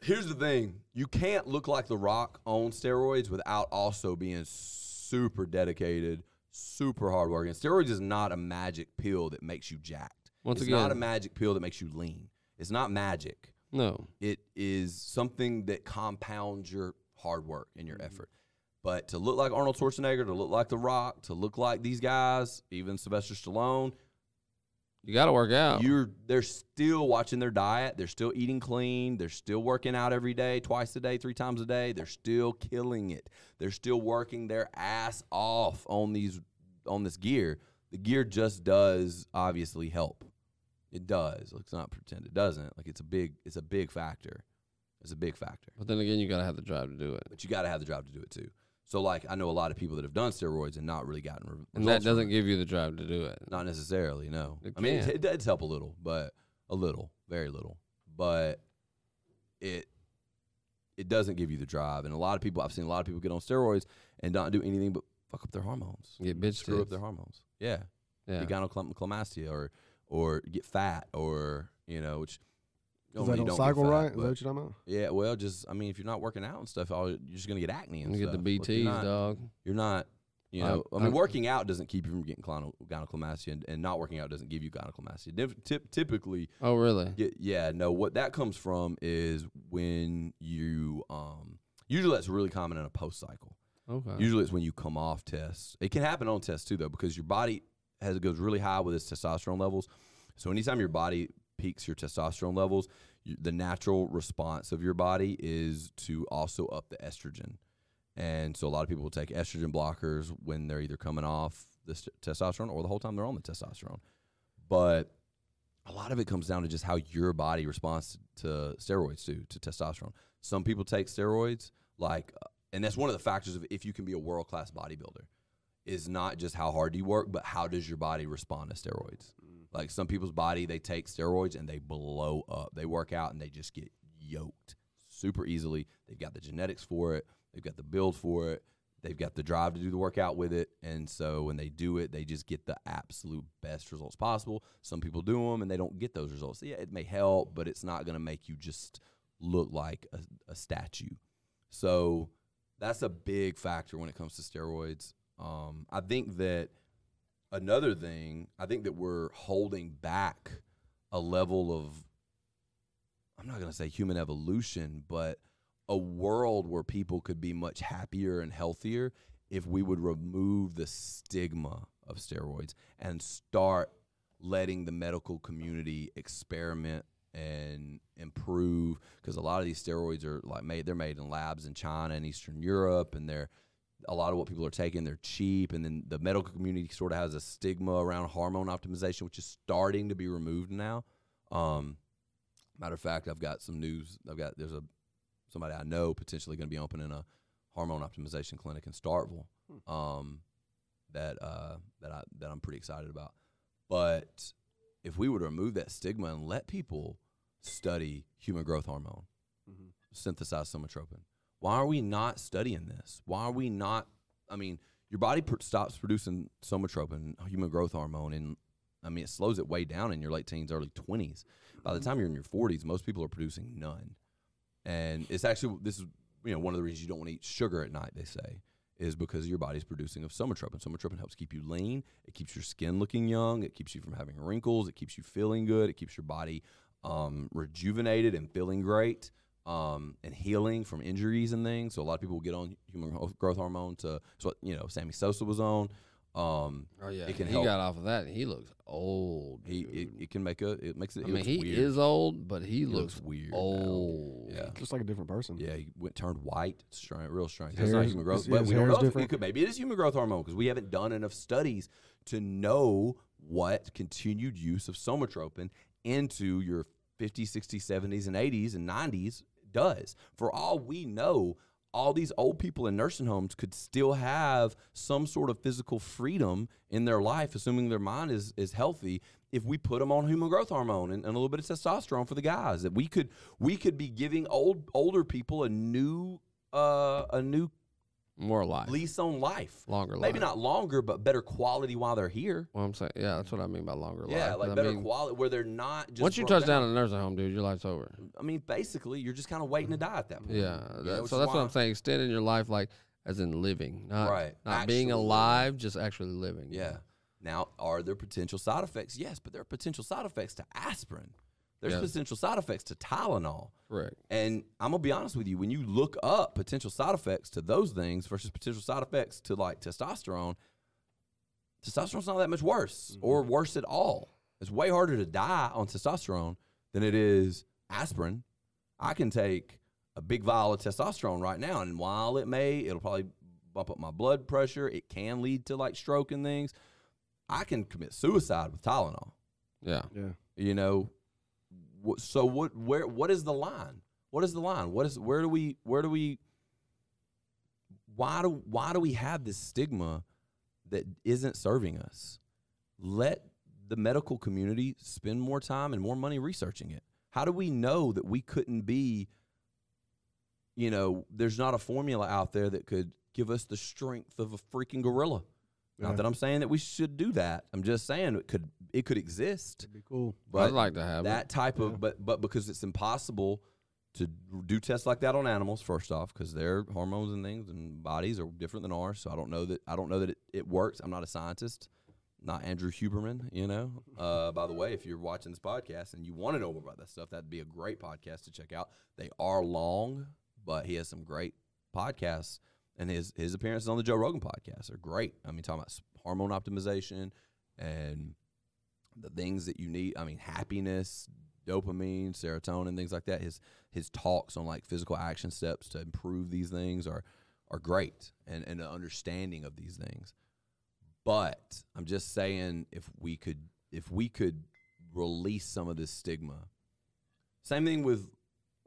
here's the thing: you can't look like The Rock on steroids without also being super dedicated, super hard hardworking. Steroids is not a magic pill that makes you jacked. Once it's again, not a magic pill that makes you lean. It's not magic. no. It is something that compounds your hard work and your Mm-hmm. effort. But to look like Arnold Schwarzenegger, to look like The Rock, to look like these guys, even Sylvester Stallone, You got to work out. you're they're still watching their diet. They're still eating clean. They're still working out every day, twice a day, three times a day. They're still killing it. They're still working their ass off on these on this gear. The gear just does obviously help. It does. Let's not pretend it doesn't. Like it's a big it's a big factor. It's a big factor. But then again, you gotta have the drive to do it, But you got to have the drive to do it too. So like I know a lot of people that have done steroids and not really gotten re- and that doesn't give you the drive to do it. Not necessarily, no. It I mean, it, it does help a little, but a little, very little. But it it doesn't give you the drive. And a lot of people, I've seen a lot of people get on steroids and not do anything but fuck up their hormones, Get bitch screw up tits. their hormones. Yeah, Yeah. get gynecomastia or or get fat or you know, which Because normally they you don't cycle fat, right. Is but- that what you're talking about? yeah, well, just I mean, if you're not working out and stuff, all, you're just gonna get acne and You get the stuff. You're BTs, not- dog. you're not you I- know I, I- mean working out doesn't keep you from getting gyne- gynecomastia and, and not working out doesn't give you gynecomastia Dif- typ- typically Oh, really? yeah, yeah no what that comes from is when you um usually that's really common in a post cycle Okay. usually it's when you come off tests it can happen on tests too though because your body has goes really high with its testosterone levels so anytime your body peaks your testosterone levels you, the natural response of your body is to also up the estrogen and so a lot of people will take estrogen blockers when they're either coming off the st- testosterone or the whole time they're on the testosterone. But a lot of it comes down to just how your body responds to steroids too, to testosterone. Some people take steroids like, uh, and that's one of the factors of if you can be a world class bodybuilder, is not just how hard do you work, but how does your body respond to steroids. Like some people's body, they take steroids and they blow up. They work out and they just get yoked super easily. They've got the genetics for it. They've got the build for it. They've got the drive to do the workout with it. And so when they do it, they just get the absolute best results possible. Some people do them and they don't get those results. Yeah, it may help, but it's not going to make you just look like a, a statue. So that's a big factor when it comes to steroids. Um, I think that another thing, I think that we're holding back a level of, I'm not going to say human evolution, but a world where people could be much happier and healthier if we would remove the stigma of steroids and start letting the medical community experiment and improve because a lot of these steroids are like made they're made in labs in China and Eastern Europe and they're a lot of what people are taking they're cheap and then the medical community sort of has a stigma around hormone optimization which is starting to be removed now. Um, matter of fact I've got some news I've got there's a somebody I know potentially going to be opening a hormone optimization clinic in Starkville um, that uh, that I that I'm pretty excited about. But if we were to remove that stigma and let people study human growth hormone, synthesized somatropin, why are we not studying this? Why are we not? I mean, your body pr- stops producing somatropin, human growth hormone, and I mean, it slows it way down in your late teens, early 20s. By the time you're in your 40s, most people are producing none. And it's actually, this is, you know, one of the reasons you don't want to eat sugar at night, they say, is because your body's producing of somatropin. Somatropin helps keep you lean. It keeps your skin looking young. It keeps you from having wrinkles. It keeps you feeling good. It keeps your body um, rejuvenated and feeling great um, and healing from injuries and things. So a lot of people will get on human growth hormone to, so you know, Sammy Sosa was on. Um, Oh yeah. it can he help. got off of that. and He looks old. he it, it can make a it makes it. I he mean, he weird. is old, but he, He looks, looks weird now. old. Yeah. Just like a different person. Yeah, he went turned white, strange, real strange. That's not human growth, his- but his we don't know. If it could, maybe it is human growth hormone because we haven't done enough studies to know what continued use of somatropin into your 50s, 60s, 70s, and 80s and 90s does. For all we know, all these old people in nursing homes could still have some sort of physical freedom in their life, assuming their mind is is healthy. If we put them on human growth hormone and, and a little bit of testosterone for the guys, that we could we could be giving old older people a new uh, a new More life. lease on life. Longer life. Maybe not longer, but better quality while they're here. Well, I'm saying, yeah, that's what I mean by longer Yeah, life. like 'cause I better mean, quality where they're not just Once you touch down in a nursing home, dude, your life's over. I mean, basically, you're just kind of waiting to die at that point. Yeah, that- know, so that's what I'm saying. Extending your life, like as in living, not Right, not being actually living. alive, just actually living. Yeah. Now, are there potential side effects? Yes, but there are potential side effects to aspirin. There's Yes. potential side effects to Tylenol. correct. And I'm gonna be honest with you, when you look up potential side effects to those things versus potential side effects to like testosterone, testosterone's not that much worse mm-hmm. or worse at all. It's way harder to die on testosterone than it is aspirin. I can take a big vial of testosterone right now, and while it may, it'll probably bump up my blood pressure. It can lead to like stroke and things. I can commit suicide with Tylenol. Yeah. Yeah. You know, Wh- so what? Where? What is the line? What is the line? What is? Where do we? Where do we? Why do? Why do we have this stigma that isn't serving us? Let the medical community spend more time and more money researching it. How do we know that we couldn't be? You know, there's not a formula out there that could give us the strength of a freaking gorilla. Yeah. Not that I'm saying that we should do that. I'm just saying it could it could exist. It'd be cool. But I'd like to have that it. type Yeah. of but but because it's impossible to do tests like that on animals first off because their hormones and things and bodies are different than ours so i don't know that i don't know that it, it works i'm not a scientist not andrew huberman you know uh, by the way if you're watching this podcast and you want to know more about that stuff that'd be a great podcast to check out they are long but he has some great podcasts and his his appearances on the joe rogan podcast are great i mean talking about hormone optimization and the things that you need. I mean, happiness, dopamine, serotonin, things like that. His his talks on like physical action steps to improve these things are are great, and and an understanding of these things. But I'm just saying, if we could if we could release some of this stigma. Same thing with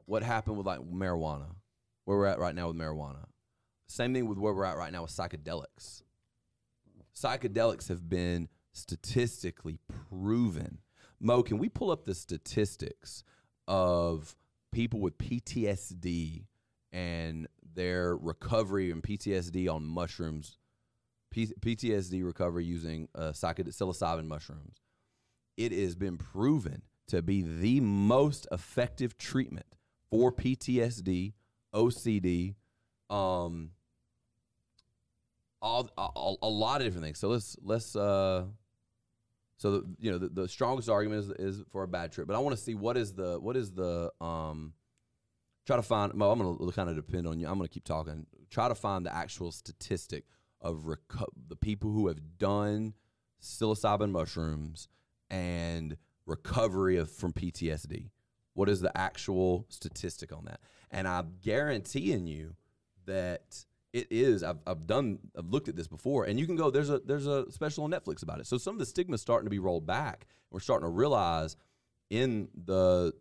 what happened with like marijuana, where we're at right now with marijuana. Same thing with where we're at right now with psychedelics. Psychedelics have been statistically proven. Mo, can we pull up the statistics of people with PTSD and their recovery and PTSD on mushrooms, P- PTSD recovery using uh, psychedelic psilocybin mushrooms? It has been proven to be the most effective treatment for PTSD, OCD, um, all, a, a lot of different things. So let's let's uh, so the, you know the, the strongest argument is, is for a bad trip, but I want to see what is the what is the um, try to find. Mo, I'm gonna kind of depend on you. I'm gonna keep talking. Try to find the actual statistic of reco- the people who have done psilocybin mushrooms and recovery of from PTSD. What is the actual statistic on that? And I'm guaranteeing you that it is. I've, I've done. I've looked at this before, and you can go. There's a there's a special on Netflix about it. So some of the stigma's starting to be rolled back. We're starting to realize in the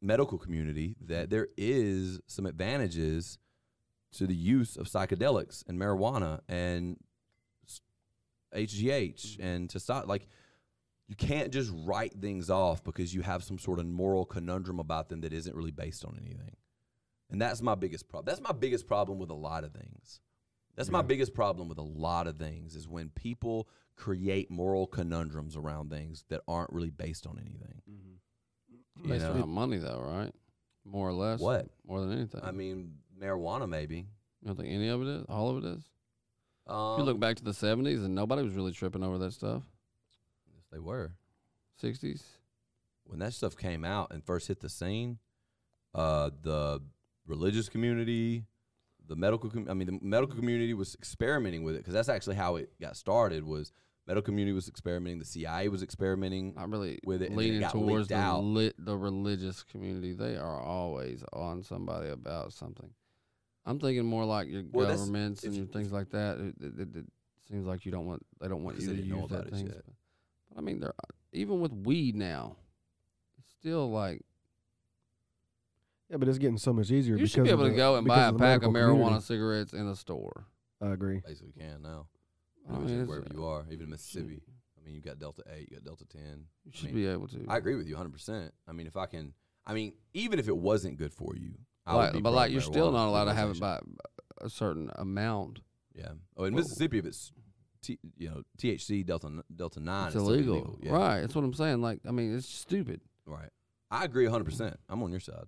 medical community that mm-hmm. there is some advantages to the use of psychedelics and marijuana and HGH mm-hmm. and to stop like you can't just write things off because you have some sort of moral conundrum about them that isn't really based on anything. And that's my biggest problem. That's my biggest problem with a lot of things. That's my biggest problem with a lot of things is when people create moral conundrums around things that aren't really based on anything. You Based know? on money, though, right? More or less. What? More than anything. I mean, marijuana maybe. you don't think any of it is? All of it is? Um, you look back to the 70s and nobody was really tripping over that stuff. yes, they were. 60s. when that stuff came out and first hit the scene, uh, the religious community, the medical, com- I mean, the medical community was experimenting with it because that's actually how it got started. Was medical community was experimenting, the CIA was experimenting. Not really With it, then it leaning towards the, lit, the religious community. They are always on somebody about something. I'm thinking more like your Well, governments and your things like that. It, it, it, seems like you don't want they don't want you to use that it things. But, but I mean, they're even with weed now. It's still like Yeah, but it's getting so much easier. you should be because of able to the- go and buy a pack of marijuana community. cigarettes in a store. I agree. Basically, can now. I Pretty much mean, it's- wherever you are, even in Mississippi. I mean, you got Delta Eight, you got Delta Ten. You should mean, be able to. I agree with you 100. percent I mean, if I can, I mean, even if it wasn't good for you, I Like- would be but like you're still not allowed to have it by a certain amount. Yeah. Oh, in Well- Mississippi, if it's T, you know THC Delta Delta nine, It's still illegal. Yeah. Right. That's what I'm saying. Like, I mean, it's stupid. Right. I agree 100. percent I'm on your side.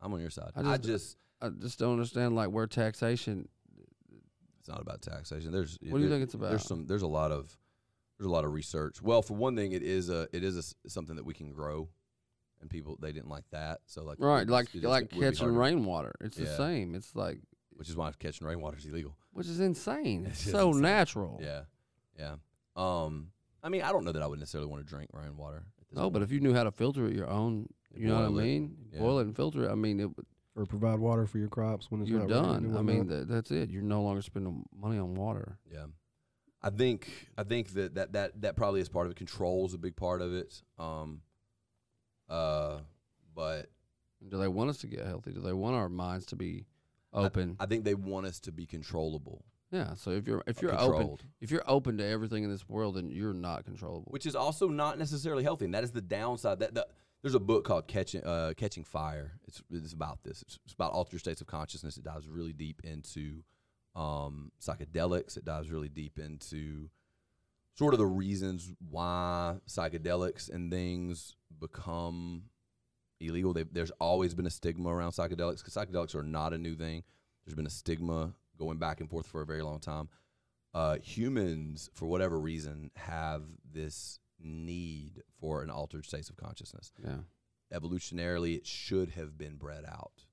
I'm on your side. I I just- just, I just don't understand like where taxation. it's not about taxation. There's What do you there- think it's about? There's some there's a lot of there's a lot of research. Well, for one thing, it is a it is a something that we can grow, and people they didn't like that. So like Right. it Like it like catching rainwater. It's the same. It's like which is why catching rainwater is illegal. which is insane. It's so insane. natural. Yeah, yeah. Um, I mean, I don't know that I would necessarily want to drink rainwater. At this No, but if you knew how to filter it your own, You you know what I boil it, mean? yeah. Boil it and filter it. I mean, it would. or provide water for your crops when it's you're not raining done. I mean, whatnot. that, that's it. You're no longer spending money on water. Yeah. I think I think that, that that that probably is part of it. Control's a big part of it. Um uh but Do they want us to get healthy? Do they want our minds to be I- open? I, think they want us to be controllable. Yeah. So if you're if you're open, if you're open to everything in this world, then you're not controllable. Which is also not necessarily healthy. And that is the downside. That the, there's a book called Catching uh, Catching Fire. It's it's about this. It's, it's about altered states of consciousness. It dives really deep into um, psychedelics. It dives really deep into sort of the reasons why psychedelics and things become illegal. They've, there's always been a stigma around psychedelics because psychedelics are not a new thing. There's been a stigma going back and forth for a very long time. Uh, humans, for whatever reason, have this need for an altered state of consciousness. yeah. Evolutionarily, it should have been bred out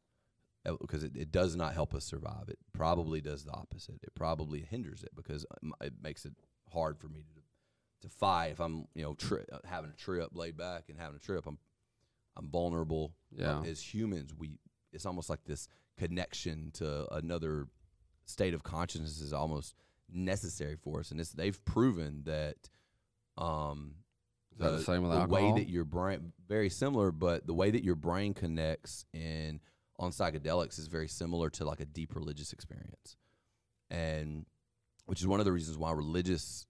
because it, it does not help us survive. It probably does the opposite. It probably hinders it because um, it makes it hard for me to to fight if I'm you know tri- uh, having a trip laid back and having a trip. I'm I'm vulnerable. Yeah. As humans, we it's almost like this connection to another state of consciousness is almost necessary for us, and it's, they've proven that. Um, that the same with the way that your brain very similar, but the way that your brain connects in on psychedelics is very similar to like a deep religious experience, and which is one of the reasons why religious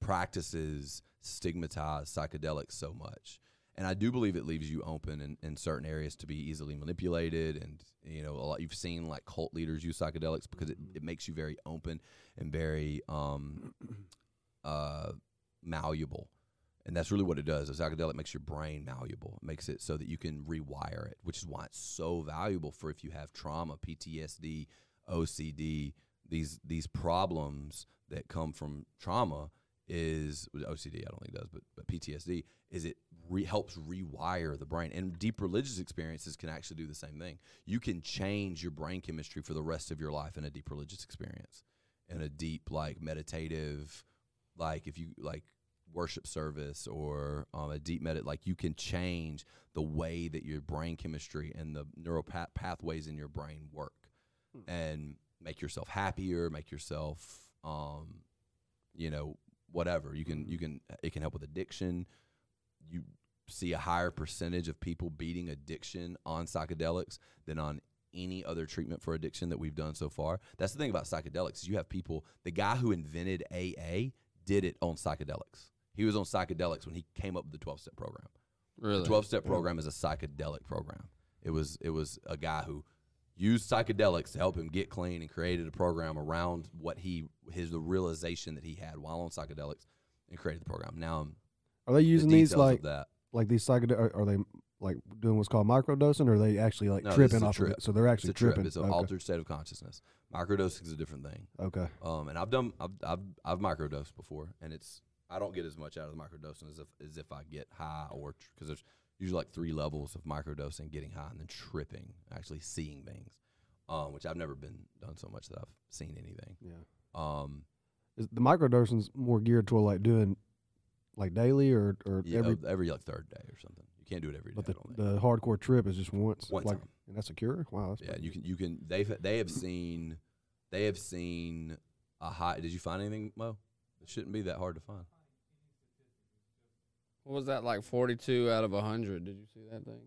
practices stigmatize psychedelics so much. And I do believe it leaves you open in, in certain areas to be easily manipulated. And, you know, a lot, you've seen like cult leaders use psychedelics because it, it makes you very open and very um, uh, malleable. And that's really what it does. A psychedelic makes your brain malleable. It makes it so that you can rewire it, which is why it's so valuable for if you have trauma, PTSD, OCD, these these problems that come from trauma is OCD. I don't think it does, but but PTSD is it re- helps rewire the brain. And deep religious experiences can actually do the same thing. You can change your brain chemistry for the rest of your life in a deep religious experience, in a deep like meditative, like if you like worship service or um, a deep medit like you can change the way that your brain chemistry and the neural path- pathways in your brain work and make yourself happier make yourself um, you know whatever. You can you can it can help with addiction. You see a higher percentage of people beating addiction on psychedelics than on any other treatment for addiction that we've done so far. That's the thing about psychedelics you have people the guy who invented aa did it on psychedelics. He was on psychedelics when he came up with the 12-step program. Really? the 12 step program is a psychedelic program. It was it was a guy who used psychedelics to help him get clean and created a program around what he his the realization that he had while on psychedelics and created the program. Now Are they the using these like that. like these psychedelic? Are, are they like doing what's called microdosing, or are they actually like No, tripping off of trip. it? So they're It's actually trip. tripping. It's an okay. altered state of consciousness. Microdosing is a different thing. okay. Um, and I've done I've, I've I've microdosed before, and it's I don't get as much out of the microdosing as if as if I get high or because there's usually like three levels of microdosing, getting high, and then tripping, actually seeing things, um, which I've never been done so much that I've seen anything. Yeah. Um, Is the microdosing's more geared toward like doing like daily or or yeah, every? every like third day or something. You can't do it every day. but the, the hardcore trip is just once. One like, time. And that's a cure. Wow. That's Yeah, you can you can they've they have seen they have seen a high. Did you find anything, Mo? It shouldn't be that hard to find. What was that like? Forty-two out of hundred. Did you see that thing?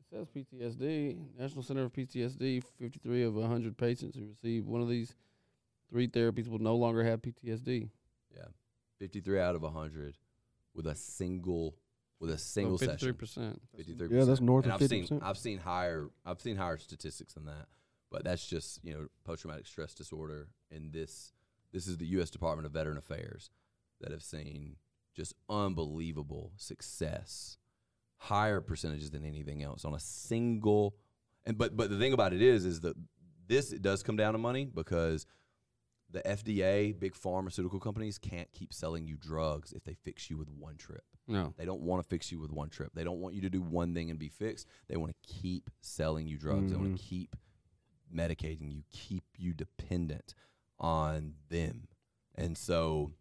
It says PTSD. National Center of PTSD. Fifty-three of hundred patients who received one of these three therapies will no longer have PTSD. Yeah, fifty three out of hundred with a single with a single Fifty-three session. percent. Fifty three. Yeah, that's north and of I've 50%. I've seen higher I've seen higher statistics than that, but that's just you know post traumatic stress disorder. And this this is the U.S. Department of Veteran Affairs that have seen just unbelievable success, higher percentages than anything else on a single. And but but the thing about it is is that this it does come down to money because the FDA, big pharmaceutical companies can't keep selling you drugs if they fix you with one trip. No. They don't want to fix you with one trip. They don't want you to do one thing and be fixed. They want to keep selling you drugs. They want to mm-hmm. keep medicating you, keep you dependent on them. And so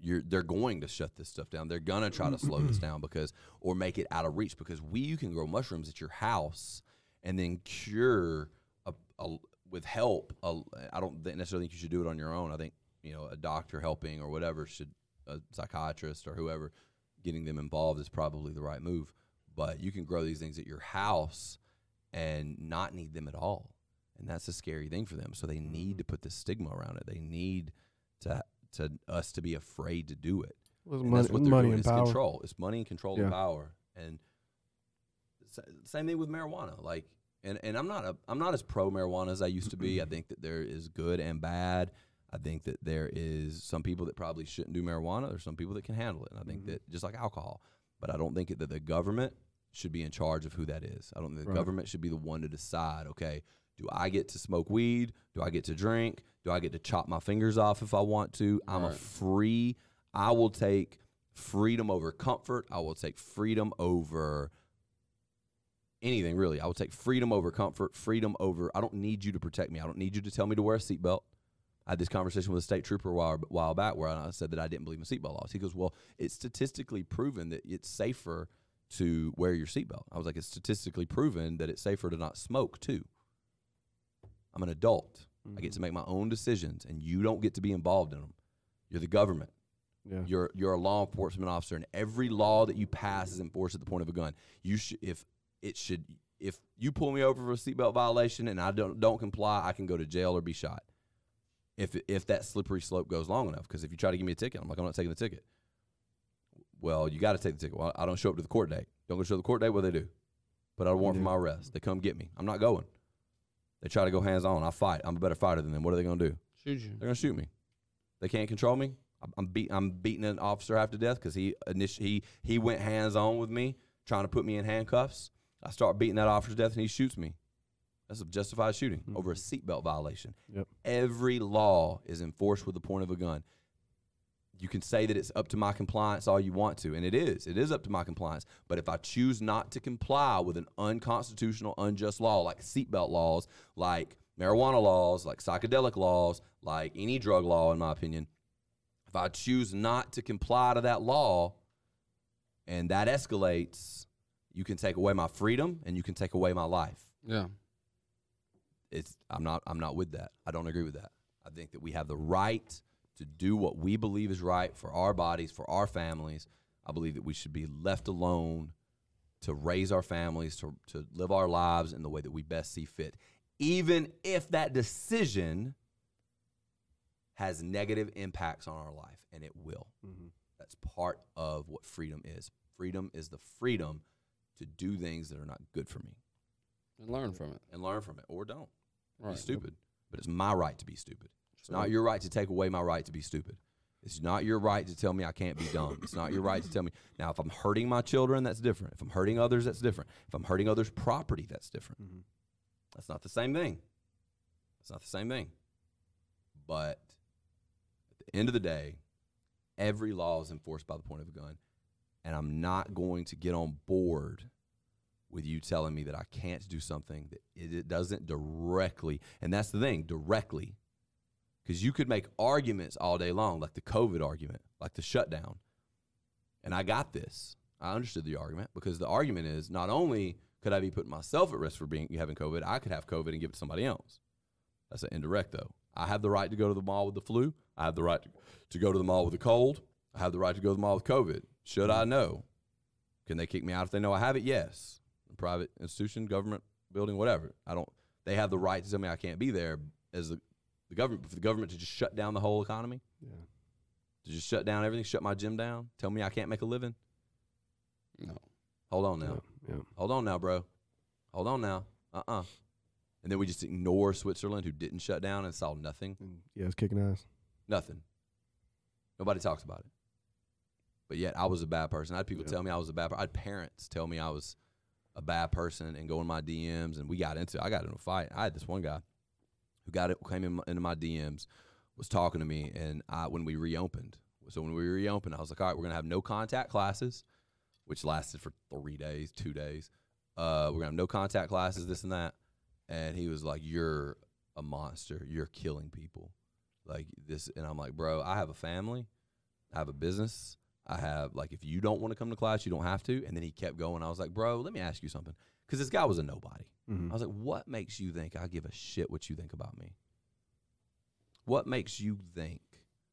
you're they're going to shut this stuff down. They're gonna try to slow this down because or make it out of reach because we you can grow mushrooms at your house and then cure a, a, with help. A, I don't necessarily think you should do it on your own. I think you know a doctor helping or whatever should a psychiatrist or whoever getting them involved is probably the right move. But you can grow these things at your house and not need them at all. And that's a scary thing for them. So they need to put this stigma around it. They need to to us to be afraid to do it. And money, that's what they're money doing. and It's power. control. It's money and control Yeah. and power. And sa- same thing with marijuana. Like, and, and I'm not a I'm not as pro marijuana as I used to be. I think that there is good and bad. I think that there is some people that probably shouldn't do marijuana. There's some people that can handle it. And I think Mhm. that just like alcohol, but I don't think that the government should be in charge of who that is. I don't think the Right. government should be the one to decide. Okay, do I get to smoke weed? Do I get to drink? Do I get to chop my fingers off if I want to? I'm a free. I will take freedom over comfort. I will take freedom over anything really. I will take freedom over comfort, freedom over I don't need you to protect me. I don't need you to tell me to wear a seatbelt. I had this conversation with a state trooper a while, while back where I said that I didn't believe in seatbelt laws. He goes, Well, it's statistically proven that it's safer to wear your seatbelt. I was like, It's statistically proven that it's safer to not smoke too. I'm an adult. I get to mm-hmm. make my own decisions, and you don't get to be involved in them. You're the government. Yeah. You're you're a law enforcement officer, and every law that you pass is enforced at the point of a gun. You should if it should if you pull me over for a seatbelt violation and I don't don't comply, I can go to jail or be shot. If if that slippery slope goes long enough, because if you try to give me a ticket, I'm like I'm not taking the ticket. Well, you got to take the ticket. Well, I don't show up to the court date. Don't go show the court date. What they do? Put out a warrant for my arrest. They come get me. I'm not going. They try to go hands on. I fight. I'm a better fighter than them. What are they gonna do? Shoot you. They're gonna shoot me. They can't control me. I'm- I'm beat. I'm beating an officer half to death because he initi- he he went hands on with me, trying to put me in handcuffs. I start beating that officer to death, and he shoots me. That's a justified shooting mm-hmm. over a seatbelt violation. Yep. Every law is enforced with the point of a gun. You can say that it's up to my compliance all you want to, and it is. It is up to my compliance. But if I choose not to comply with an unconstitutional, unjust law like seatbelt laws, like marijuana laws, like psychedelic laws, like any drug law, in my opinion, if I choose not to comply to that law and that escalates, you can take away my freedom and you can take away my life Yeah. it's I'm not I'm not with that. I don't agree with that. I think that we have the right to do what we believe is right for our bodies, for our families. I believe that we should be left alone to raise our families, to to live our lives in the way that we best see fit, even if that decision has negative impacts on our life, and it will. Mhm. That's part of what freedom is. Freedom is the freedom to do things that are not good for me And learn from it. and learn from it, or don't Right. be stupid. But it's my right to be stupid. It's not your right to take away my right to be stupid. It's not your right to tell me I can't be dumb. It's not your right to tell me. Now, if I'm hurting my children, that's different. If I'm hurting others, that's different. If I'm hurting others' property, that's different. Mhm. That's not the same thing. It's not the same thing. But at the end of the day, every law is enforced by the point of a gun. And I'm not going to get on board with you telling me that I can't do something that it doesn't directly. And that's the thing, directly. Because you could make arguments all day long, like the COVID argument, like the shutdown. And I got this. I understood the argument because the argument is not only could I be putting myself at risk for being having COVID, I could have COVID and give it to somebody else. That's an indirect though. I have the right to go to the mall with the flu. I have the right to, go to the mall with a cold. I have the right to go to the mall with COVID. Should I know? Can they kick me out if they know I have it? Yes. Private institution, government building, whatever. I don't. They have the right to tell me I can't be there as the, the government for the government to just shut down the whole economy, Yeah. to just shut down everything, shut my gym down, tell me I can't make a living. No. Hold on now. Yeah. Hold on now, bro. Hold on now. Uh uh And then we just ignore Switzerland, who didn't shut down and saw nothing. And yeah, it's kicking ass. Nothing. Nobody talks about it. But yet, I was a bad person. I had people Yeah. tell me I was a bad. person. I had parents tell me I was a bad person and go in my DMs, and we got into. it. I got into a fight. I had this one guy who got it came in into my DMs, was talking to me, and I when we reopened. So when we reopened, I was like, all right, we're gonna have no contact classes, which lasted for three days, two days. Uh, we're gonna have no contact classes, this and that. And he was like, "You're a monster. You're killing people." like this and i'm like bro i have a family I have a business. I have like if you don't want to come to class, you don't have to. And then he kept going. I was like, bro, let me ask you something, because this guy was a nobody. Mhm. I was like, what makes you think I give a shit what you think about me? What makes you think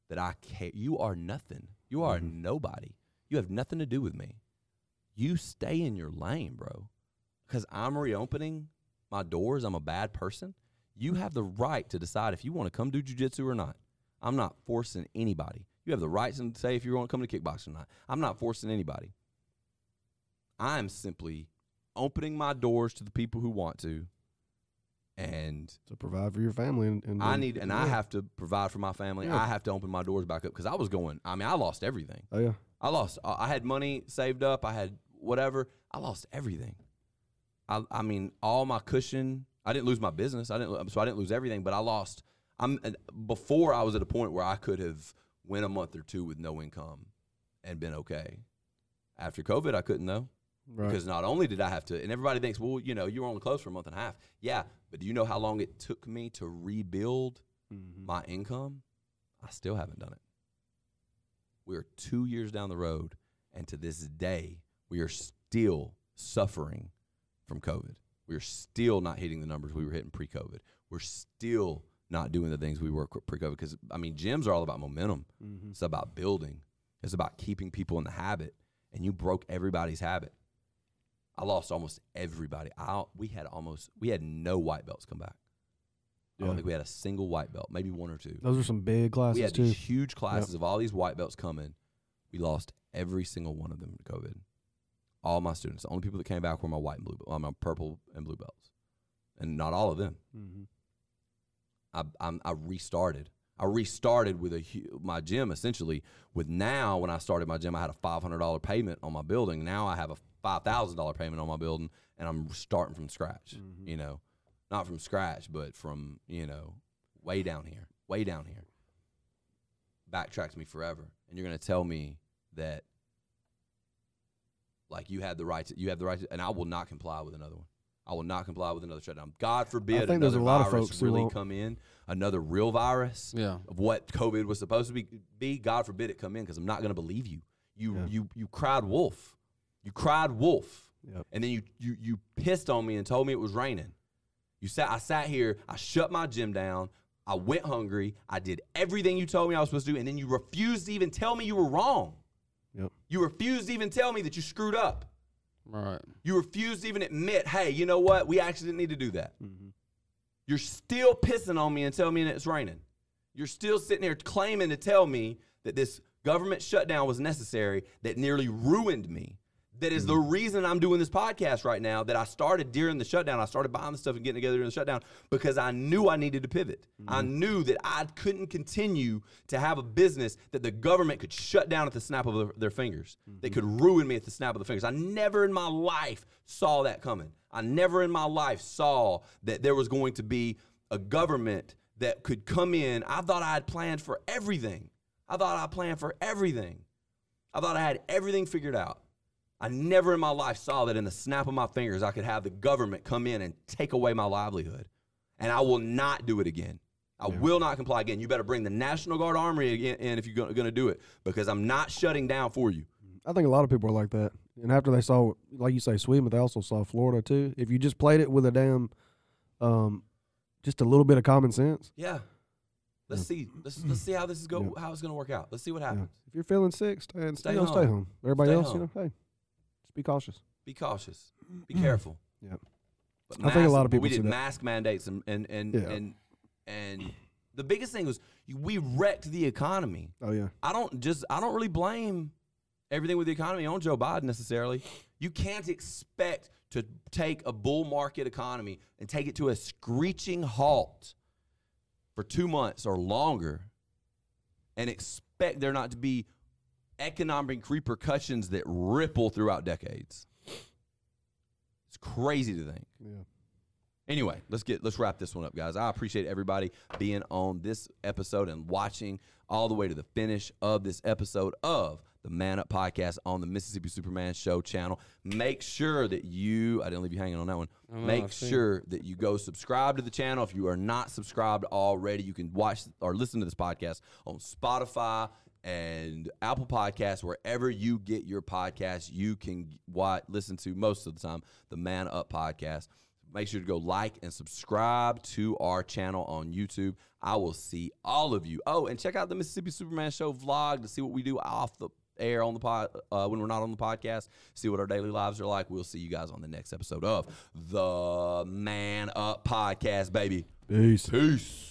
that I care? You are nothing. You are Mhm. nobody. You have nothing to do with me. You stay in your lane, bro. Because I'm reopening my doors. I'm a bad person. You have the right to decide if you want to come do jujitsu or not. I'm not forcing anybody. You have the right to say if you want to come to kickboxing or not. I'm not forcing anybody. I'm simply opening my doors to the people who want to. And to provide for your family. And, and I need, and I have to provide for my family. Yeah. I have to open my doors back up because I was going. I mean, I lost everything. Oh yeah. I lost. I I had money saved up. I had whatever. I lost everything. I, I mean, all my cushion. I didn't lose my business. I didn't. So I didn't lose everything, but I lost. I'm before I was at a point where I could have went a month or two with no income, and been okay. After COVID, I couldn't though. Right. Because not only did I have to, and everybody thinks, well, you know, you were only closed for a month and a half. Yeah, but do you know how long it took me to rebuild Mhm. my income? I still haven't done it. We are two years down the road, and to this day, we are still suffering from COVID. We are still not hitting the numbers we were hitting pre COVID. We're still not doing the things we were pre COVID. Because, I mean, gyms are all about momentum, Mhm. it's about building, it's about keeping people in the habit, and you broke everybody's habit. I lost almost everybody. I, we had almost, we had no white belts come back. I don't think we had a single white belt, maybe one or two. Those are some big classes We had too. these huge classes of all these white belts coming. We lost every single one of them to COVID. All my students, the only people that came back were my white and blue, well, my purple and blue belts, and not all of them. Mhm. I I'm, I restarted. I restarted with a hu- my gym essentially. With now, when I started my gym, I had a five hundred dollar payment on my building. Now I have a five thousand dollar payment on my building, and I'm starting from scratch. Mhm. You know, not from scratch, but from you know, way down here, way down here. Backtracks me forever, and you're gonna tell me that, like you had the right to, you have the right to, and I will not comply with another one. I will not comply with another shutdown. God forbid think there's another a lot of virus folks who really won't- come in, another real virus Yeah. of what COVID was supposed to be. Be God forbid it come in because I'm not going to believe you. You Yeah. you you cried wolf. You cried wolf, Yep. and then you you you pissed on me and told me it was raining. You sat. I sat here. I shut my gym down. I went hungry. I did everything you told me I was supposed to do, and then you refused to even tell me you were wrong. Yep. You refused to even tell me that you screwed up. Right. You refused to even admit, hey, you know what? We actually didn't need to do that. Mhm. You're still pissing on me and telling me that it's raining. You're still sitting here claiming to tell me that this government shutdown was necessary that nearly ruined me. That is the mm-hmm. reason I'm doing this podcast right now. That I started during the shutdown. I started buying the stuff and getting together during the shutdown because I knew I needed to pivot. I mm-hmm. knew that I couldn't continue to have a business that the government could shut down at the snap of their- fingers. They mm-hmm. could ruin me at the snap of the fingers. I never in my life saw that coming. I never in my life saw that there was going to be a government that could come in. I thought I had planned for everything. I thought I planned for everything. I thought I had everything figured out. I never in my life saw that in the snap of my fingers, I could have the government come in and take away my livelihood. And I will not do it again. I will not comply again. You better bring the National Guard Army again in if you're going to do it because I'm not shutting down for you. I think a lot of people are like that. And after they saw, like you say, Sweden, but they also saw Florida too. If you just played it with a damn, um, just a little bit of common sense. Yeah. Let's see. Let's let's see how this is go. How it's going to work out. Let's see what Yeah. happens. If you're feeling sick, stay, Stay stay, home. stay home. Everybody Stay else, home. you know, hey, just be cautious. Be cautious. Mm-hmm. Be careful. Yep. But I think a lot of people we did that. mask mandates and and and Yeah. and, and the biggest thing was we wrecked the economy. Oh yeah, I don't just I don't really blame everything with the economy on Joe Biden necessarily. You can't expect to take a bull market economy and take it to a screeching halt for 2 months or longer and expect there not to be economic repercussions that ripple throughout decades. It's crazy to think. yeah. Anyway, let's get let's wrap this one up, guys. I appreciate everybody being on this episode and watching all the way to the finish of this episode of the Man Up Podcast on the Mississippi Superman Show channel. Make sure that you I didn't leave you hanging on that one. Oh, no, I Make see. sure that you go subscribe to the channel. If you are not subscribed already, you can watch or listen to this podcast on Spotify, and Apple Podcasts, wherever you get your podcasts, you can watch, listen to most of the time the Man Up podcast. Make sure to go like and subscribe to our channel on YouTube. I will see all of you. Oh, and check out the Mississippi Superman Show vlog to see what we do off the air on the pod uh, when we're not on the podcast. See what our daily lives are like. We'll see you guys on the next episode of the Man Up Podcast, baby. Peace. Peace.